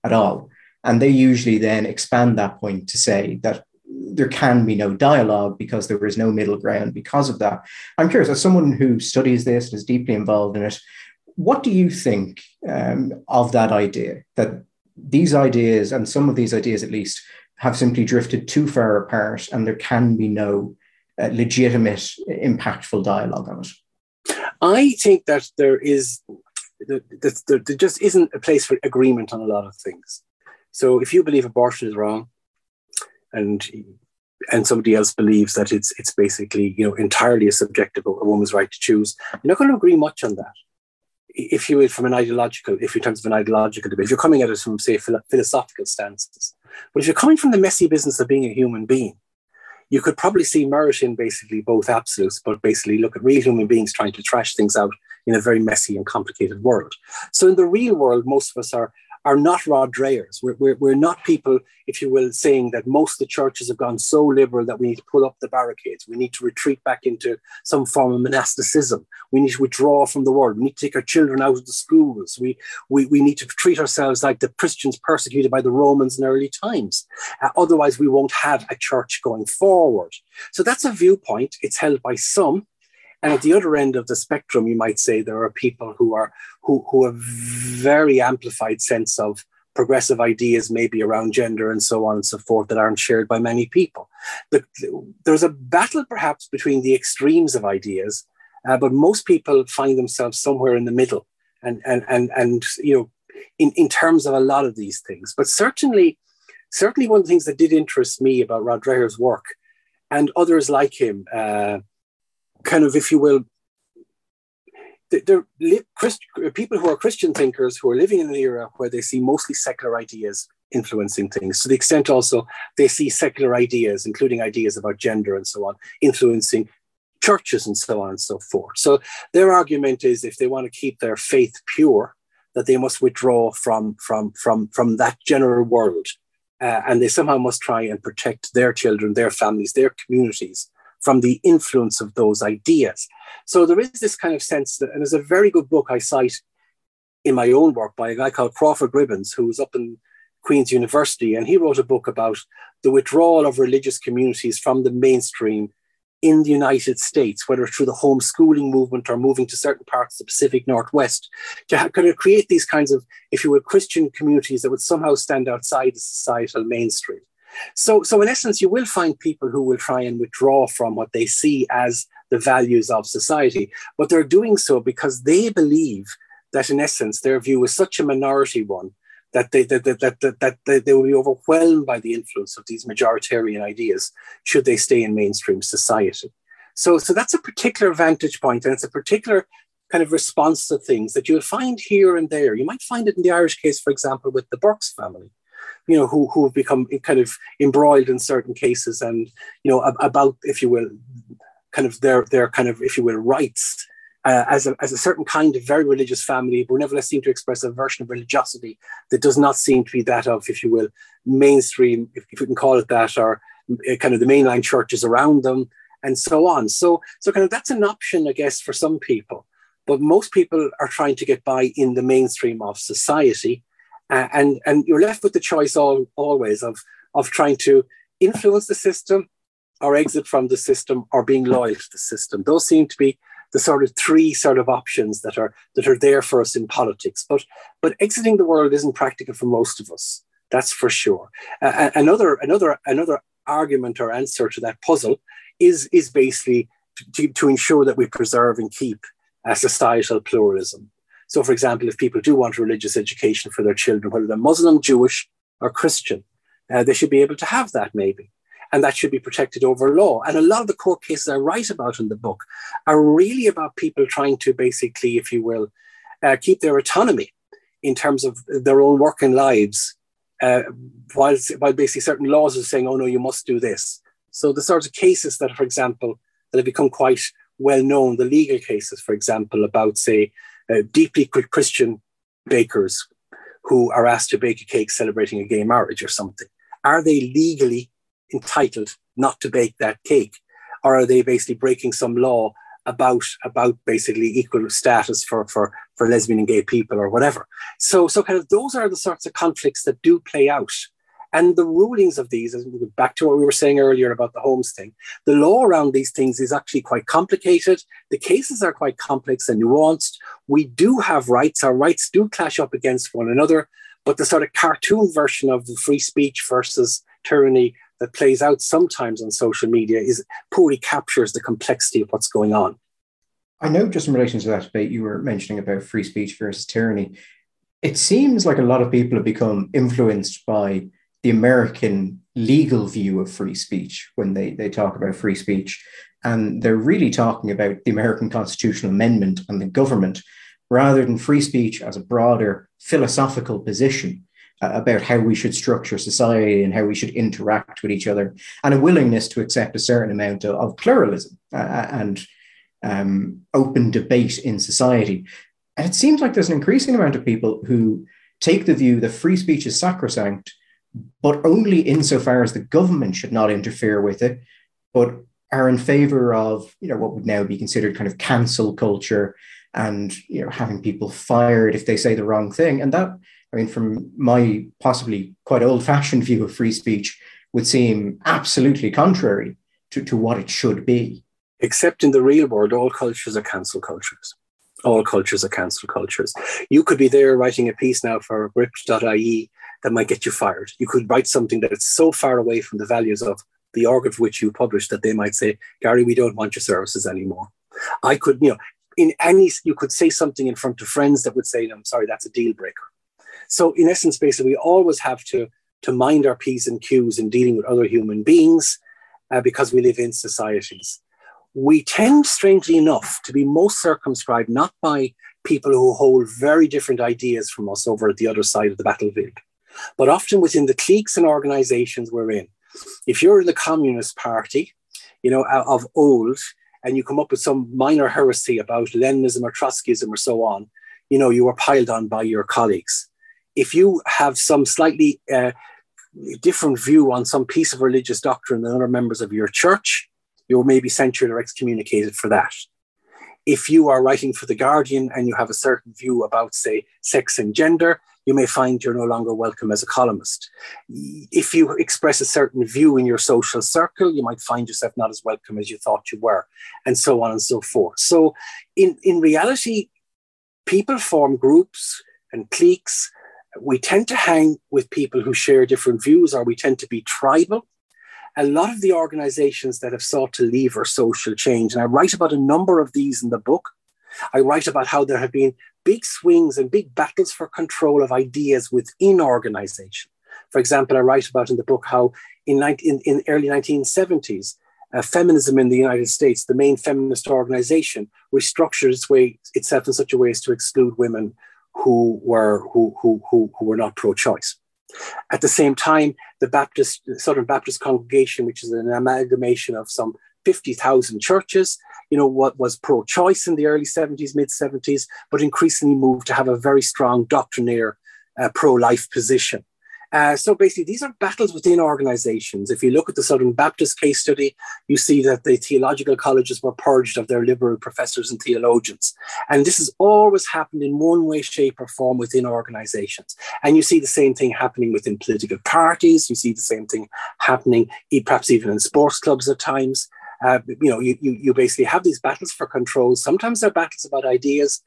A: at all. And they usually then expand that point to say that there can be no dialogue because there is no middle ground because of that. I'm curious, as someone who studies this and is deeply involved in it, what do you think um, of that idea that these ideas, and some of these ideas at least, have simply drifted too far apart, and there can be no uh, legitimate, impactful dialogue on it.
B: I think that there is, there, just isn't a place for agreement on a lot of things. So if you believe abortion is wrong, and and somebody else believes that it's it's basically you know entirely a subjective a woman's right to choose, you're not going to agree much on that if you were from an ideological, if in terms of an ideological debate, if you're coming at it from say philosophical stances, but if you're coming from the messy business of being a human being, you could probably see merit in basically both absolutes, but basically look at real human beings trying to trash things out in a very messy and complicated world. So in the real world, most of us are are not Rod Drehers. We're, we're, we're not people, if you will, saying that most of the churches have gone so liberal that we need to pull up the barricades. We need to retreat back into some form of monasticism. We need to withdraw from the world. We need to take our children out of the schools. We, we, we need to treat ourselves like the Christians persecuted by the Romans in early times. Uh, otherwise, we won't have a church going forward. So that's a viewpoint. It's held by some. And at the other end of the spectrum, you might say there are people who are who, who have very amplified sense of progressive ideas, maybe around gender and so on and so forth, that aren't shared by many people. The, there's a battle perhaps between the extremes of ideas, uh, but most people find themselves somewhere in the middle. And and and and you know, in, in terms of a lot of these things. But certainly, certainly one of the things that did interest me about Rod Dreher's work and others like him, uh, kind of, if you will, people who are Christian thinkers who are living in an era where they see mostly secular ideas influencing things. To the extent also they see secular ideas, including ideas about gender and so on, influencing churches and so on and so forth. So their argument is if they want to keep their faith pure, that they must withdraw from from from from that general world, uh, and they somehow must try and protect their children, their families, their communities from the influence of those ideas. So there is this kind of sense that, and there's a very good book I cite in my own work by a guy called Crawford Gribbins, who was up in Queen's University, and he wrote a book about the withdrawal of religious communities from the mainstream in the United States, whether through the homeschooling movement or moving to certain parts of the Pacific Northwest, to kind of create these kinds of, if you will, Christian communities that would somehow stand outside the societal mainstream. So, so in essence, you will find people who will try and withdraw from what they see as the values of society, but they're doing so because they believe that, in essence, their view is such a minority one that they that, that, that, that, that they will be overwhelmed by the influence of these majoritarian ideas should they stay in mainstream society. So, so that's a particular vantage point, and it's a particular kind of response to things that you'll find here and there. You might find it in the Irish case, for example, with the Burkes family you know, who, who have become kind of embroiled in certain cases and, you know, about, if you will, kind of their, their kind of, if you will, rights uh, as, a, as a certain kind of very religious family, but nevertheless seem to express a version of religiosity that does not seem to be that of, if you will, mainstream, if, if we can call it that, or uh, kind of the mainline churches around them, and so on. So, so kind of that's an option, I guess, for some people. But most people are trying to get by in the mainstream of society. Uh, and, and you're left with the choice all, always of, of trying to influence the system or exit from the system or being loyal to the system. Those seem to be the sort of three sort of options that are that are there for us in politics. But but exiting the world isn't practical for most of us. That's for sure. Uh, another another another argument or answer to that puzzle is is basically to, to ensure that we preserve and keep a societal pluralism. So, for example, if people do want religious education for their children, whether they're Muslim, Jewish, or Christian, uh, they should be able to have that maybe. And that should be protected over law. And a lot of the court cases I write about in the book are really about people trying to basically, if you will, uh, keep their autonomy in terms of their own working lives, uh, while, while basically certain laws are saying, oh no, you must do this. So the sorts of cases that, for example, that have become quite well known, the legal cases, for example, about, say, uh, deeply Christian bakers who are asked to bake a cake celebrating a gay marriage or something. Are they legally entitled not to bake that cake? Or are they basically breaking some law about about basically equal status for for for lesbian and gay people or whatever so so kind of those are the sorts of conflicts that do play out and the rulings of these, back to what we were saying earlier about the Holmes thing, the law around these things is actually quite complicated. The cases are quite complex and nuanced. We do have rights. Our rights do clash up against one another. But the sort of cartoon version of the free speech versus tyranny that plays out sometimes on social media is poorly captures the complexity of what's going on.
A: I know just in relation to that debate you were mentioning about free speech versus tyranny, it seems like a lot of people have become influenced by the American legal view of free speech when they, they talk about free speech. And they're really talking about the American constitutional amendment and the government rather than free speech as a broader philosophical position uh, about how we should structure society and how we should interact with each other, and a willingness to accept a certain amount of, of pluralism uh, uh and um, open debate in society. And it seems like there's an increasing amount of people who take the view that free speech is sacrosanct but only insofar as the government should not interfere with it, but are in favor of you know what would now be considered kind of cancel culture and you know having people fired if they say the wrong thing. And that i mean from my possibly quite old-fashioned view of free speech would seem absolutely contrary to, to what it should be.
B: Except in the real world all cultures are cancel cultures. All cultures are cancel cultures. You could be there writing a piece now for gript.ie that might get you fired. You could write something that is so far away from the values of the org of which you publish that they might say, Gary, we don't want your services anymore. I could, you know, in any, you could say something in front of friends that would say, I'm sorry, that's a deal breaker. So in essence, basically, we always have to, to mind our P's and Q's in dealing with other human beings uh, because we live in societies. we tend, strangely enough, to be most circumscribed not by people who hold very different ideas from us over at the other side of the battlefield, but often within the cliques and organizations we're in. If you're in the Communist Party, you know, of old, and you come up with some minor heresy about Leninism or Trotskyism or so on, you know, you are piled on by your colleagues. If you have some slightly uh, different view on some piece of religious doctrine than other members of your church, you're maybe censured or excommunicated for that. If you are writing for The Guardian and you have a certain view about, say, sex and gender, you may find you're no longer welcome as a columnist. If you express a certain view in your social circle, you might find yourself not as welcome as you thought you were, and so on and so forth. So, in, in reality, people form groups and cliques. We tend to hang with people who share different views, or we tend to be tribal a lot of the organizations that have sought to lever social change, and I write about a number of these in the book. I write about how there have been big swings and big battles for control of ideas within organization. For example, I write about in the book how in, 19, in, in early 1970s, uh, feminism in the United States, the main feminist organization, restructured its way itself in such a way as to exclude women who were who who who, who were not pro-choice. At the same time, the Baptist Southern Baptist congregation, which is an amalgamation of some 50,000 churches, you know, what was pro-choice in the early 70s, mid 70s, but increasingly moved to have a very strong doctrinaire uh, pro-life position. Uh, so basically, these are battles within organizations. If you look at the Southern Baptist case study, you see that the theological colleges were purged of their liberal professors and theologians. And this has always happened in one way, shape, or form within organizations. And you see the same thing happening within political parties. You see the same thing happening perhaps even in sports clubs at times. Uh, you know, you, you, you basically have these battles for control. Sometimes they're battles about ideas.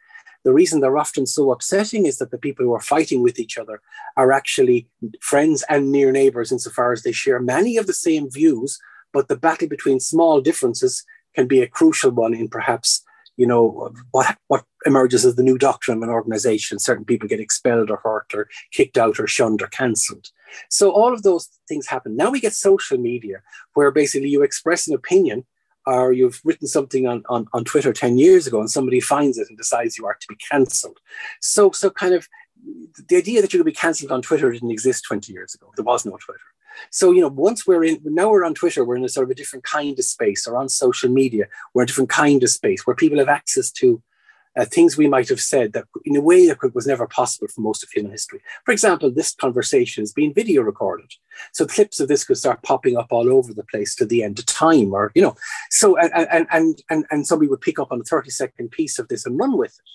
B: The reason they're often so upsetting is that the people who are fighting with each other are actually friends and near neighbors insofar as they share many of the same views, but the battle between small differences can be a crucial one in perhaps you know what what emerges as the new doctrine of an organization certain people get expelled or hurt or kicked out or shunned or cancelled so all of those things happen now we get social media where basically you express an opinion or you've written something on, on, on Twitter 10 years ago and somebody finds it and decides you are to be cancelled. So, so kind of the idea that you could be cancelled on Twitter didn't exist 20 years ago. There was no Twitter. So, you know, once we're in, now we're on Twitter, we're in a sort of a different kind of space, or on social media, we're a different kind of space where people have access to uh, things we might have said that in a way that was never possible for most of human history. For example, this conversation is being video recorded. So clips of this could start popping up all over the place to the end of time or, you know, so, and, and, and, and somebody would pick up on a 30 second piece of this and run with it.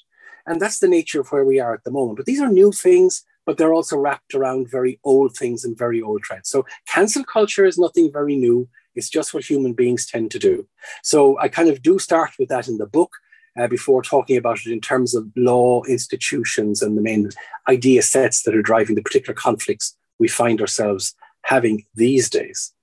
B: And that's the nature of where we are at the moment. But these are new things, but they're also wrapped around very old things and very old trends. So cancel culture is nothing very new. It's just what human beings tend to do. So I kind of do start with that in the book uh, before talking about it in terms of law, institutions, and the main idea sets that are driving the particular conflicts we find ourselves having these days.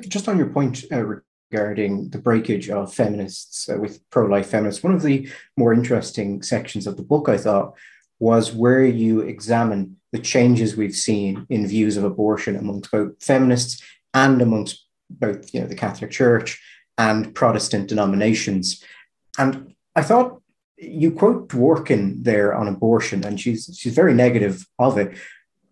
A: Just on your point uh, regarding the breakage of feminists uh, with pro life feminists, one of the more interesting sections of the book, I thought, was where you examine the changes we've seen in views of abortion amongst both feminists and amongst both you know, the Catholic Church and Protestant denominations. And I thought you quote Dworkin there on abortion, and she's she's very negative of it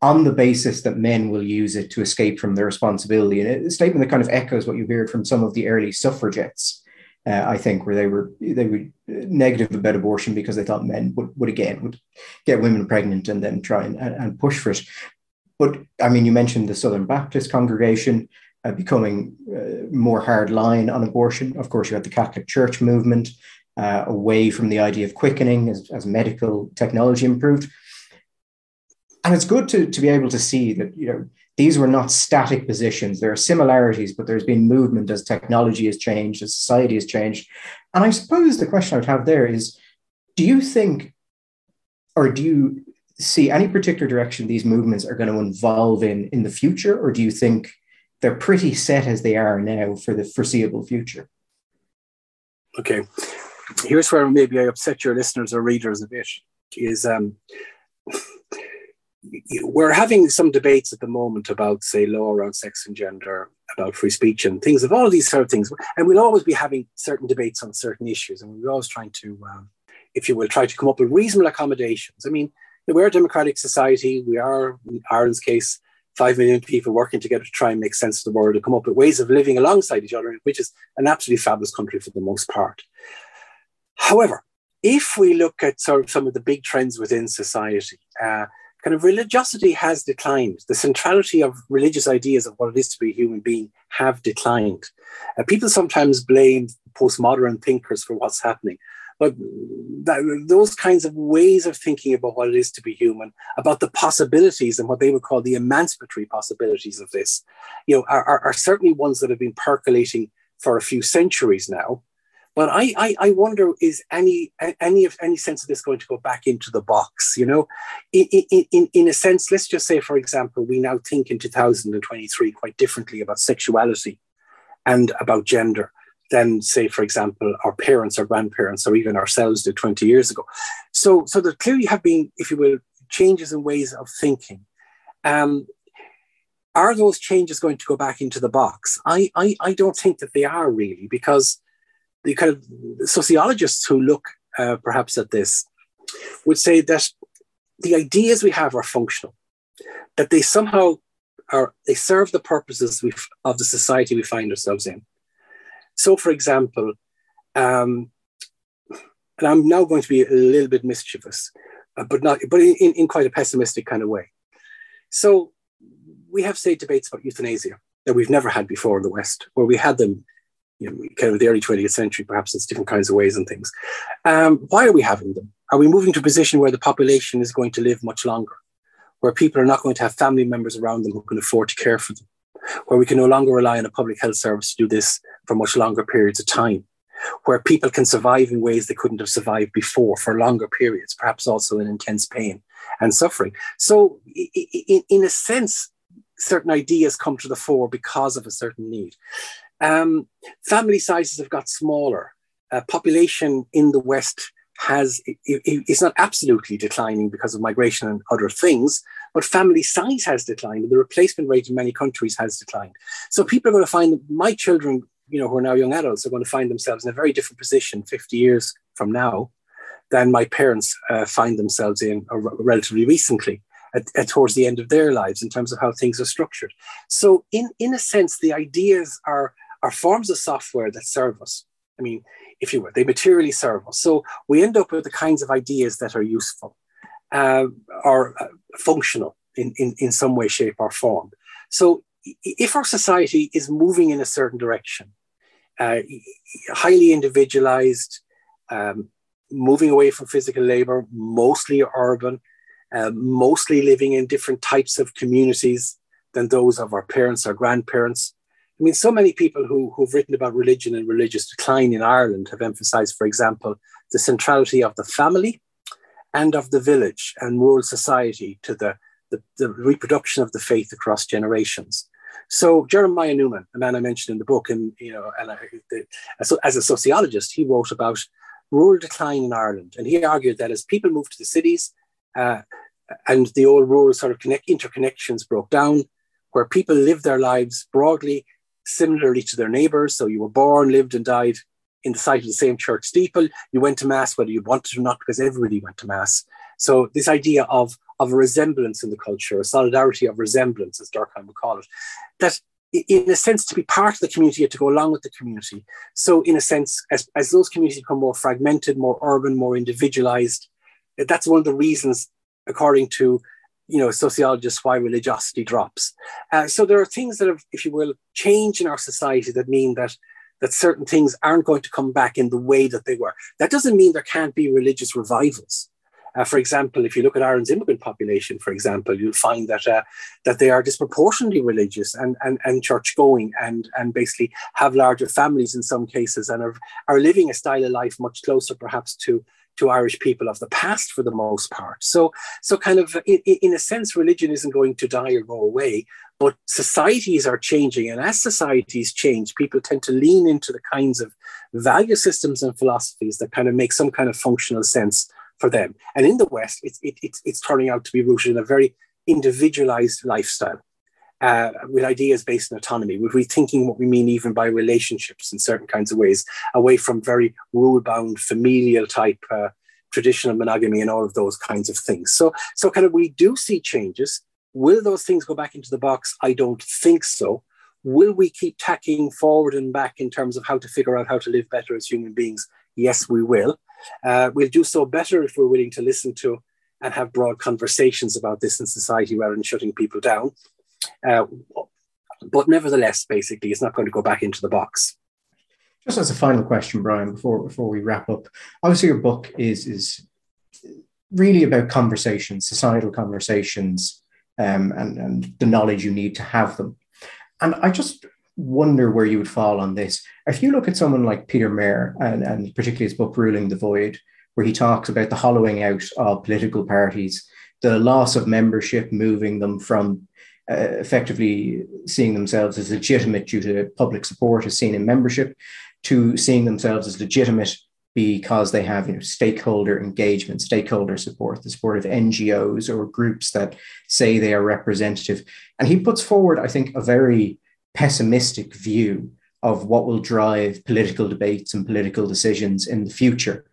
A: on the basis that men will use it to escape from their responsibility. And a statement that kind of echoes what you heard from some of the early suffragettes, uh, I think, where they were they were negative about abortion because they thought men would, would again would get women pregnant and then try and, and push for it. But I mean, you mentioned the Southern Baptist congregation uh, becoming uh, more hard line on abortion. Of course, you had the Catholic Church movement uh, away from the idea of quickening as, as medical technology improved. And it's good to, to be able to see that, you know, these were not static positions. There are similarities, but there's been movement as technology has changed, as society has changed. And I suppose the question I would have there is do you think, or do you see any particular direction these movements are going to involve in in the future? Or do you think they're pretty set as they are now for the foreseeable future?
B: Okay here's where maybe I upset your listeners or readers a bit is um, we're having some debates at the moment about, say, law around sex and gender, about free speech and things of all these sort of things. And we'll always be having certain debates on certain issues, and we're always trying to, um, if you will, try to come up with reasonable accommodations. I mean, we're a democratic society. We are, in Ireland's case, five million people working together to try and make sense of the world and come up with ways of living alongside each other, which is an absolutely fabulous country for the most part. However, if we look at sort of some of the big trends within society, uh, kind of religiosity has declined. The centrality of religious ideas of what it is to be a human being have declined. Uh, people sometimes blame postmodern thinkers for what's happening, but that, those kinds of ways of thinking about what it is to be human, about the possibilities and what they would call the emancipatory possibilities of this, you know, are, are, are certainly ones that have been percolating for a few centuries now. But I, I, I wonder is any any of any sense of this going to go back into the box? You know, in, in, in a sense, let's just say, for example, we now think in 2023 quite differently about sexuality and about gender than, say, for example, our parents or grandparents or even ourselves did 20 years ago. So, so there clearly have been, if you will, changes in ways of thinking. Um, are those changes going to go back into the box? I, I, I don't think that they are really, because the kind of sociologists who look uh, perhaps at this would say that the ideas we have are functional, that they somehow are they serve the purposes of the society we find ourselves in. So, for example, um, and I'm now going to be a little bit mischievous, uh, but not but in, in quite a pessimistic kind of way. So, we have say debates about euthanasia that we've never had before in the West, where we had them you know, kind of the early 20th century, perhaps it's different kinds of ways and things. Um, why are we having them? Are we moving to a position where the population is going to live much longer, where people are not going to have family members around them who can afford to care for them, where we can no longer rely on a public health service to do this for much longer periods of time, where people can survive in ways they couldn't have survived before for longer periods, perhaps also in intense pain and suffering. So, in, in a sense, certain ideas come to the fore because of a certain need. Um, family sizes have got smaller. Uh, population in the West has it, it, it's not absolutely declining because of migration and other things, but family size has declined, and the replacement rate in many countries has declined. So people are going to find my children, you know, who are now young adults, are going to find themselves in a very different position 50 years from now than my parents uh, find themselves in uh, relatively recently. At, at, towards the end of their lives in terms of how things are structured. So, in, in a sense, the ideas are are forms of software that serve us. I mean, if you will, they materially serve us. So we end up with the kinds of ideas that are useful uh, or uh, functional in, in, in some way, shape, or form. So if our society is moving in a certain direction, uh, highly individualized, um, moving away from physical labor, mostly urban, uh, mostly living in different types of communities than those of our parents or grandparents, I mean, so many people who, who've written about religion and religious decline in Ireland have emphasized, for example, the centrality of the family and of the village and rural society to the, the, the reproduction of the faith across generations. So Jeremiah Newman, a man I mentioned in the book, and you know, and I, the, as, as a sociologist, he wrote about rural decline in Ireland, and he argued that as people moved to the cities, uh, and the old rural sort of connect, interconnections broke down, where people lived their lives broadly similarly to their neighbors. So you were born, lived, and died in the sight of the same church steeple. You went to mass whether you wanted or not, because everybody went to mass. So this idea of of a resemblance in the culture, a solidarity of resemblance, as Durkheim would call it, that in a sense to be part of the community to go along with the community. So in a sense, as, as those communities become more fragmented, more urban, more individualized, that's one of the reasons, according to you know, sociologists why religiosity drops. Uh, so there are things that have, if you will, changed in our society that mean that that certain things aren't going to come back in the way that they were. That doesn't mean there can't be religious revivals. Uh, for example, if you look at Ireland's immigrant population, for example, you'll find that uh, that they are disproportionately religious and and, and church going and and basically have larger families in some cases and are, are living a style of life much closer perhaps to to Irish people of the past for the most part. So, so kind of in, in, a sense, religion isn't going to die or go away, but societies are changing. And as societies change, people tend to lean into the kinds of value systems and philosophies that kind of make some kind of functional sense for them. And in the West, it's, it, it's, it's turning out to be rooted in a very individualized lifestyle. Uh, with ideas based on autonomy, with rethinking what we mean even by relationships in certain kinds of ways, away from very rule bound familial type uh, traditional monogamy and all of those kinds of things. So, so kind of we do see changes. Will those things go back into the box? I don't think so. Will we keep tacking forward and back in terms of how to figure out how to live better as human beings? Yes, we will. Uh, we'll do so better if we're willing to listen to and have broad conversations about this in society rather than shutting people down. Uh, but nevertheless, basically, it's not going to go back into the box.
A: Just as a final question, Bryan, before before we wrap up, obviously your book is is really about conversations, societal conversations, um, and and the knowledge you need to have them. And I just wonder where you would fall on this. If you look at someone like Peter Mair, and, and particularly his book Ruling the Void, where he talks about the hollowing out of political parties, the loss of membership, moving them from uh, effectively seeing themselves as legitimate due to public support as seen in membership to seeing themselves as legitimate because they have you know, stakeholder engagement, stakeholder support, the support of NGOs or groups that say they are representative. And he puts forward, I think, a very pessimistic view of what will drive political debates and political decisions in the future.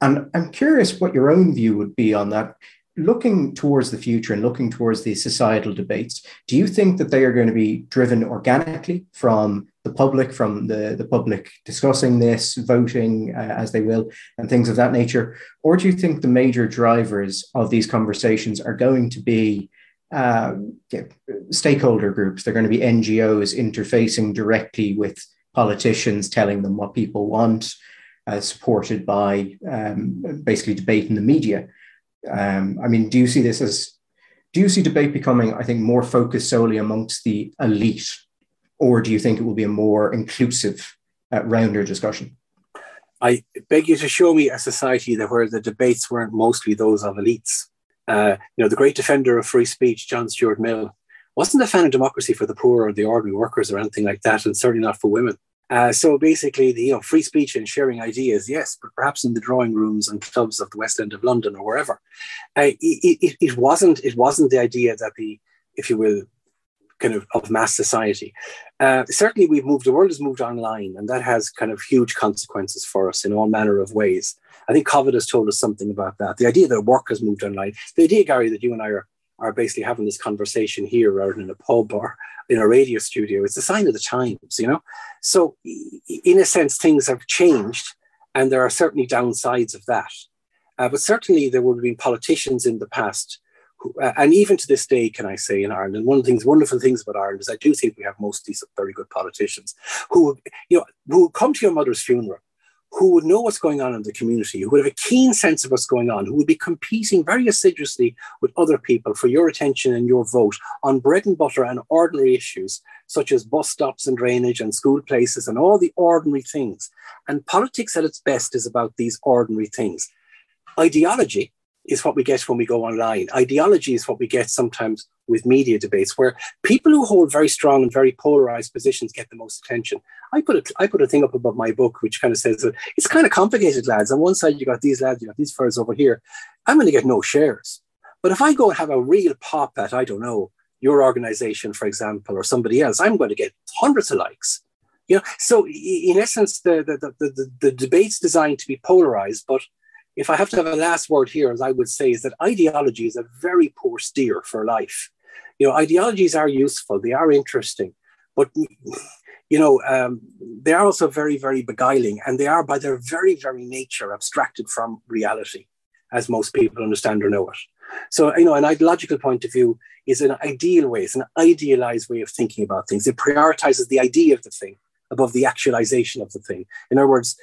A: And I'm curious what your own view would be on that. Looking towards the future and looking towards the societal debates, do you think that they are going to be driven organically from the public, from the, the public discussing this, voting uh, as they will, and things of that nature? Or do you think the major drivers of these conversations are going to be uh, stakeholder groups? They're going to be NGOs interfacing directly with politicians, telling them what people want, uh, supported by um, basically debate in the media. Um, I mean, do you see this as do you see debate becoming, I think, more focused solely amongst the elite, or do you think it will be a more inclusive, uh, rounder discussion?
B: I beg you to show me a society that where the debates weren't mostly those of elites. Uh, you know, the great defender of free speech, John Stuart Mill, wasn't a fan of democracy for the poor or the ordinary workers or anything like that, and certainly not for women. Uh, so basically, the you know free speech and sharing ideas, yes, but perhaps in the drawing rooms and clubs of the West End of London or wherever. Uh, it, it, it, wasn't it wasn't the idea that the, if you will, kind of of mass society. Uh, certainly, we've moved. The world has moved online, and that has kind of huge consequences for us in all manner of ways. I think COVID has told us something about that. The idea that work has moved online. The idea, Gary, that you and I are are basically having this conversation here rather than in a pub or in a radio studio. It's a sign of the times, you know? So, in a sense, things have changed, and there are certainly downsides of that. Uh, but certainly, there would have been politicians in the past, who, uh, and even to this day, can I say, in Ireland, one of the things, wonderful things about Ireland is I do think we have mostly very good politicians who, you know, who come to your mother's funeral who would know what's going on in the community, who would have a keen sense of what's going on, who would be competing very assiduously with other people for your attention and your vote on bread and butter and ordinary issues, such as bus stops and drainage and school places and all the ordinary things. And politics at its best is about these ordinary things. Ideology is what we get when we go online. Ideology is what we get sometimes with media debates, where people who hold very strong and very polarized positions get the most attention. I put a, I put a thing up above my book which kind of says that it's kind of complicated, lads. On one side, you got these lads, you got these fellas over here. I'm going to get no shares. But if I go and have a real pop at, I don't know, your organization, for example, or somebody else, I'm going to get hundreds of likes. You know, so in essence, the, the, the, the, the debate's designed to be polarized, but if I have to have a last word here, as I would say, is that ideology is a very poor steer for life. You know, ideologies are useful, they are interesting, but you know, um, they are also very, very beguiling, and they are by their very, very nature abstracted from reality, as most people understand or know it. So, you know, an ideological point of view is an ideal way, it's an idealized way of thinking about things. It prioritizes the idea of the thing above the actualization of the thing. In other words,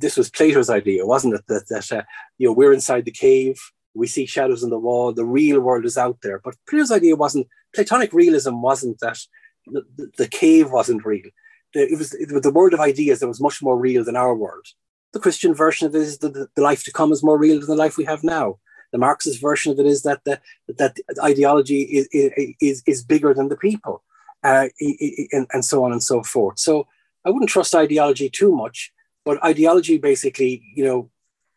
B: this was Plato's idea, wasn't it? That, that uh, you know we're inside the cave, we see shadows on the wall, the real world is out there. But Plato's idea wasn't Platonic realism wasn't that the, the cave wasn't real. It was, it was the world of ideas that was much more real than our world. The Christian version of it is that the life to come is more real than the life we have now. The Marxist version of it is that the, that ideology is, is, is bigger than the people, uh, and, and so on and so forth. So I wouldn't trust ideology too much but ideology basically, you know,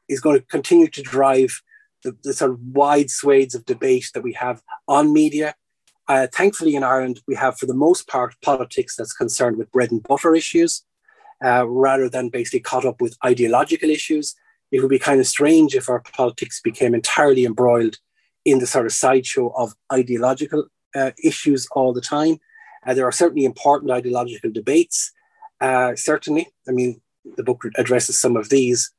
B: is going to continue to drive the, the sort of wide swathes of debate that we have on media Uh, thankfully, in Ireland, we have, for the most part, politics that's concerned with bread and butter issues uh, rather than basically caught up with ideological issues. It would be kind of strange if our politics became entirely embroiled in the sort of sideshow of ideological uh, issues all the time. Uh, there are certainly important ideological debates, uh, certainly. I mean, the book addresses some of these,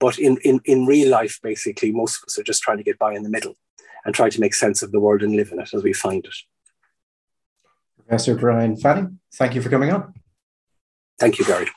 B: but in, in, in real life, basically, most of us are just trying to get by in the middle and try to make sense of the world and live in it as we find it.
A: Professor Bryan Fanning, thank you for coming on.
B: Thank you, Gary.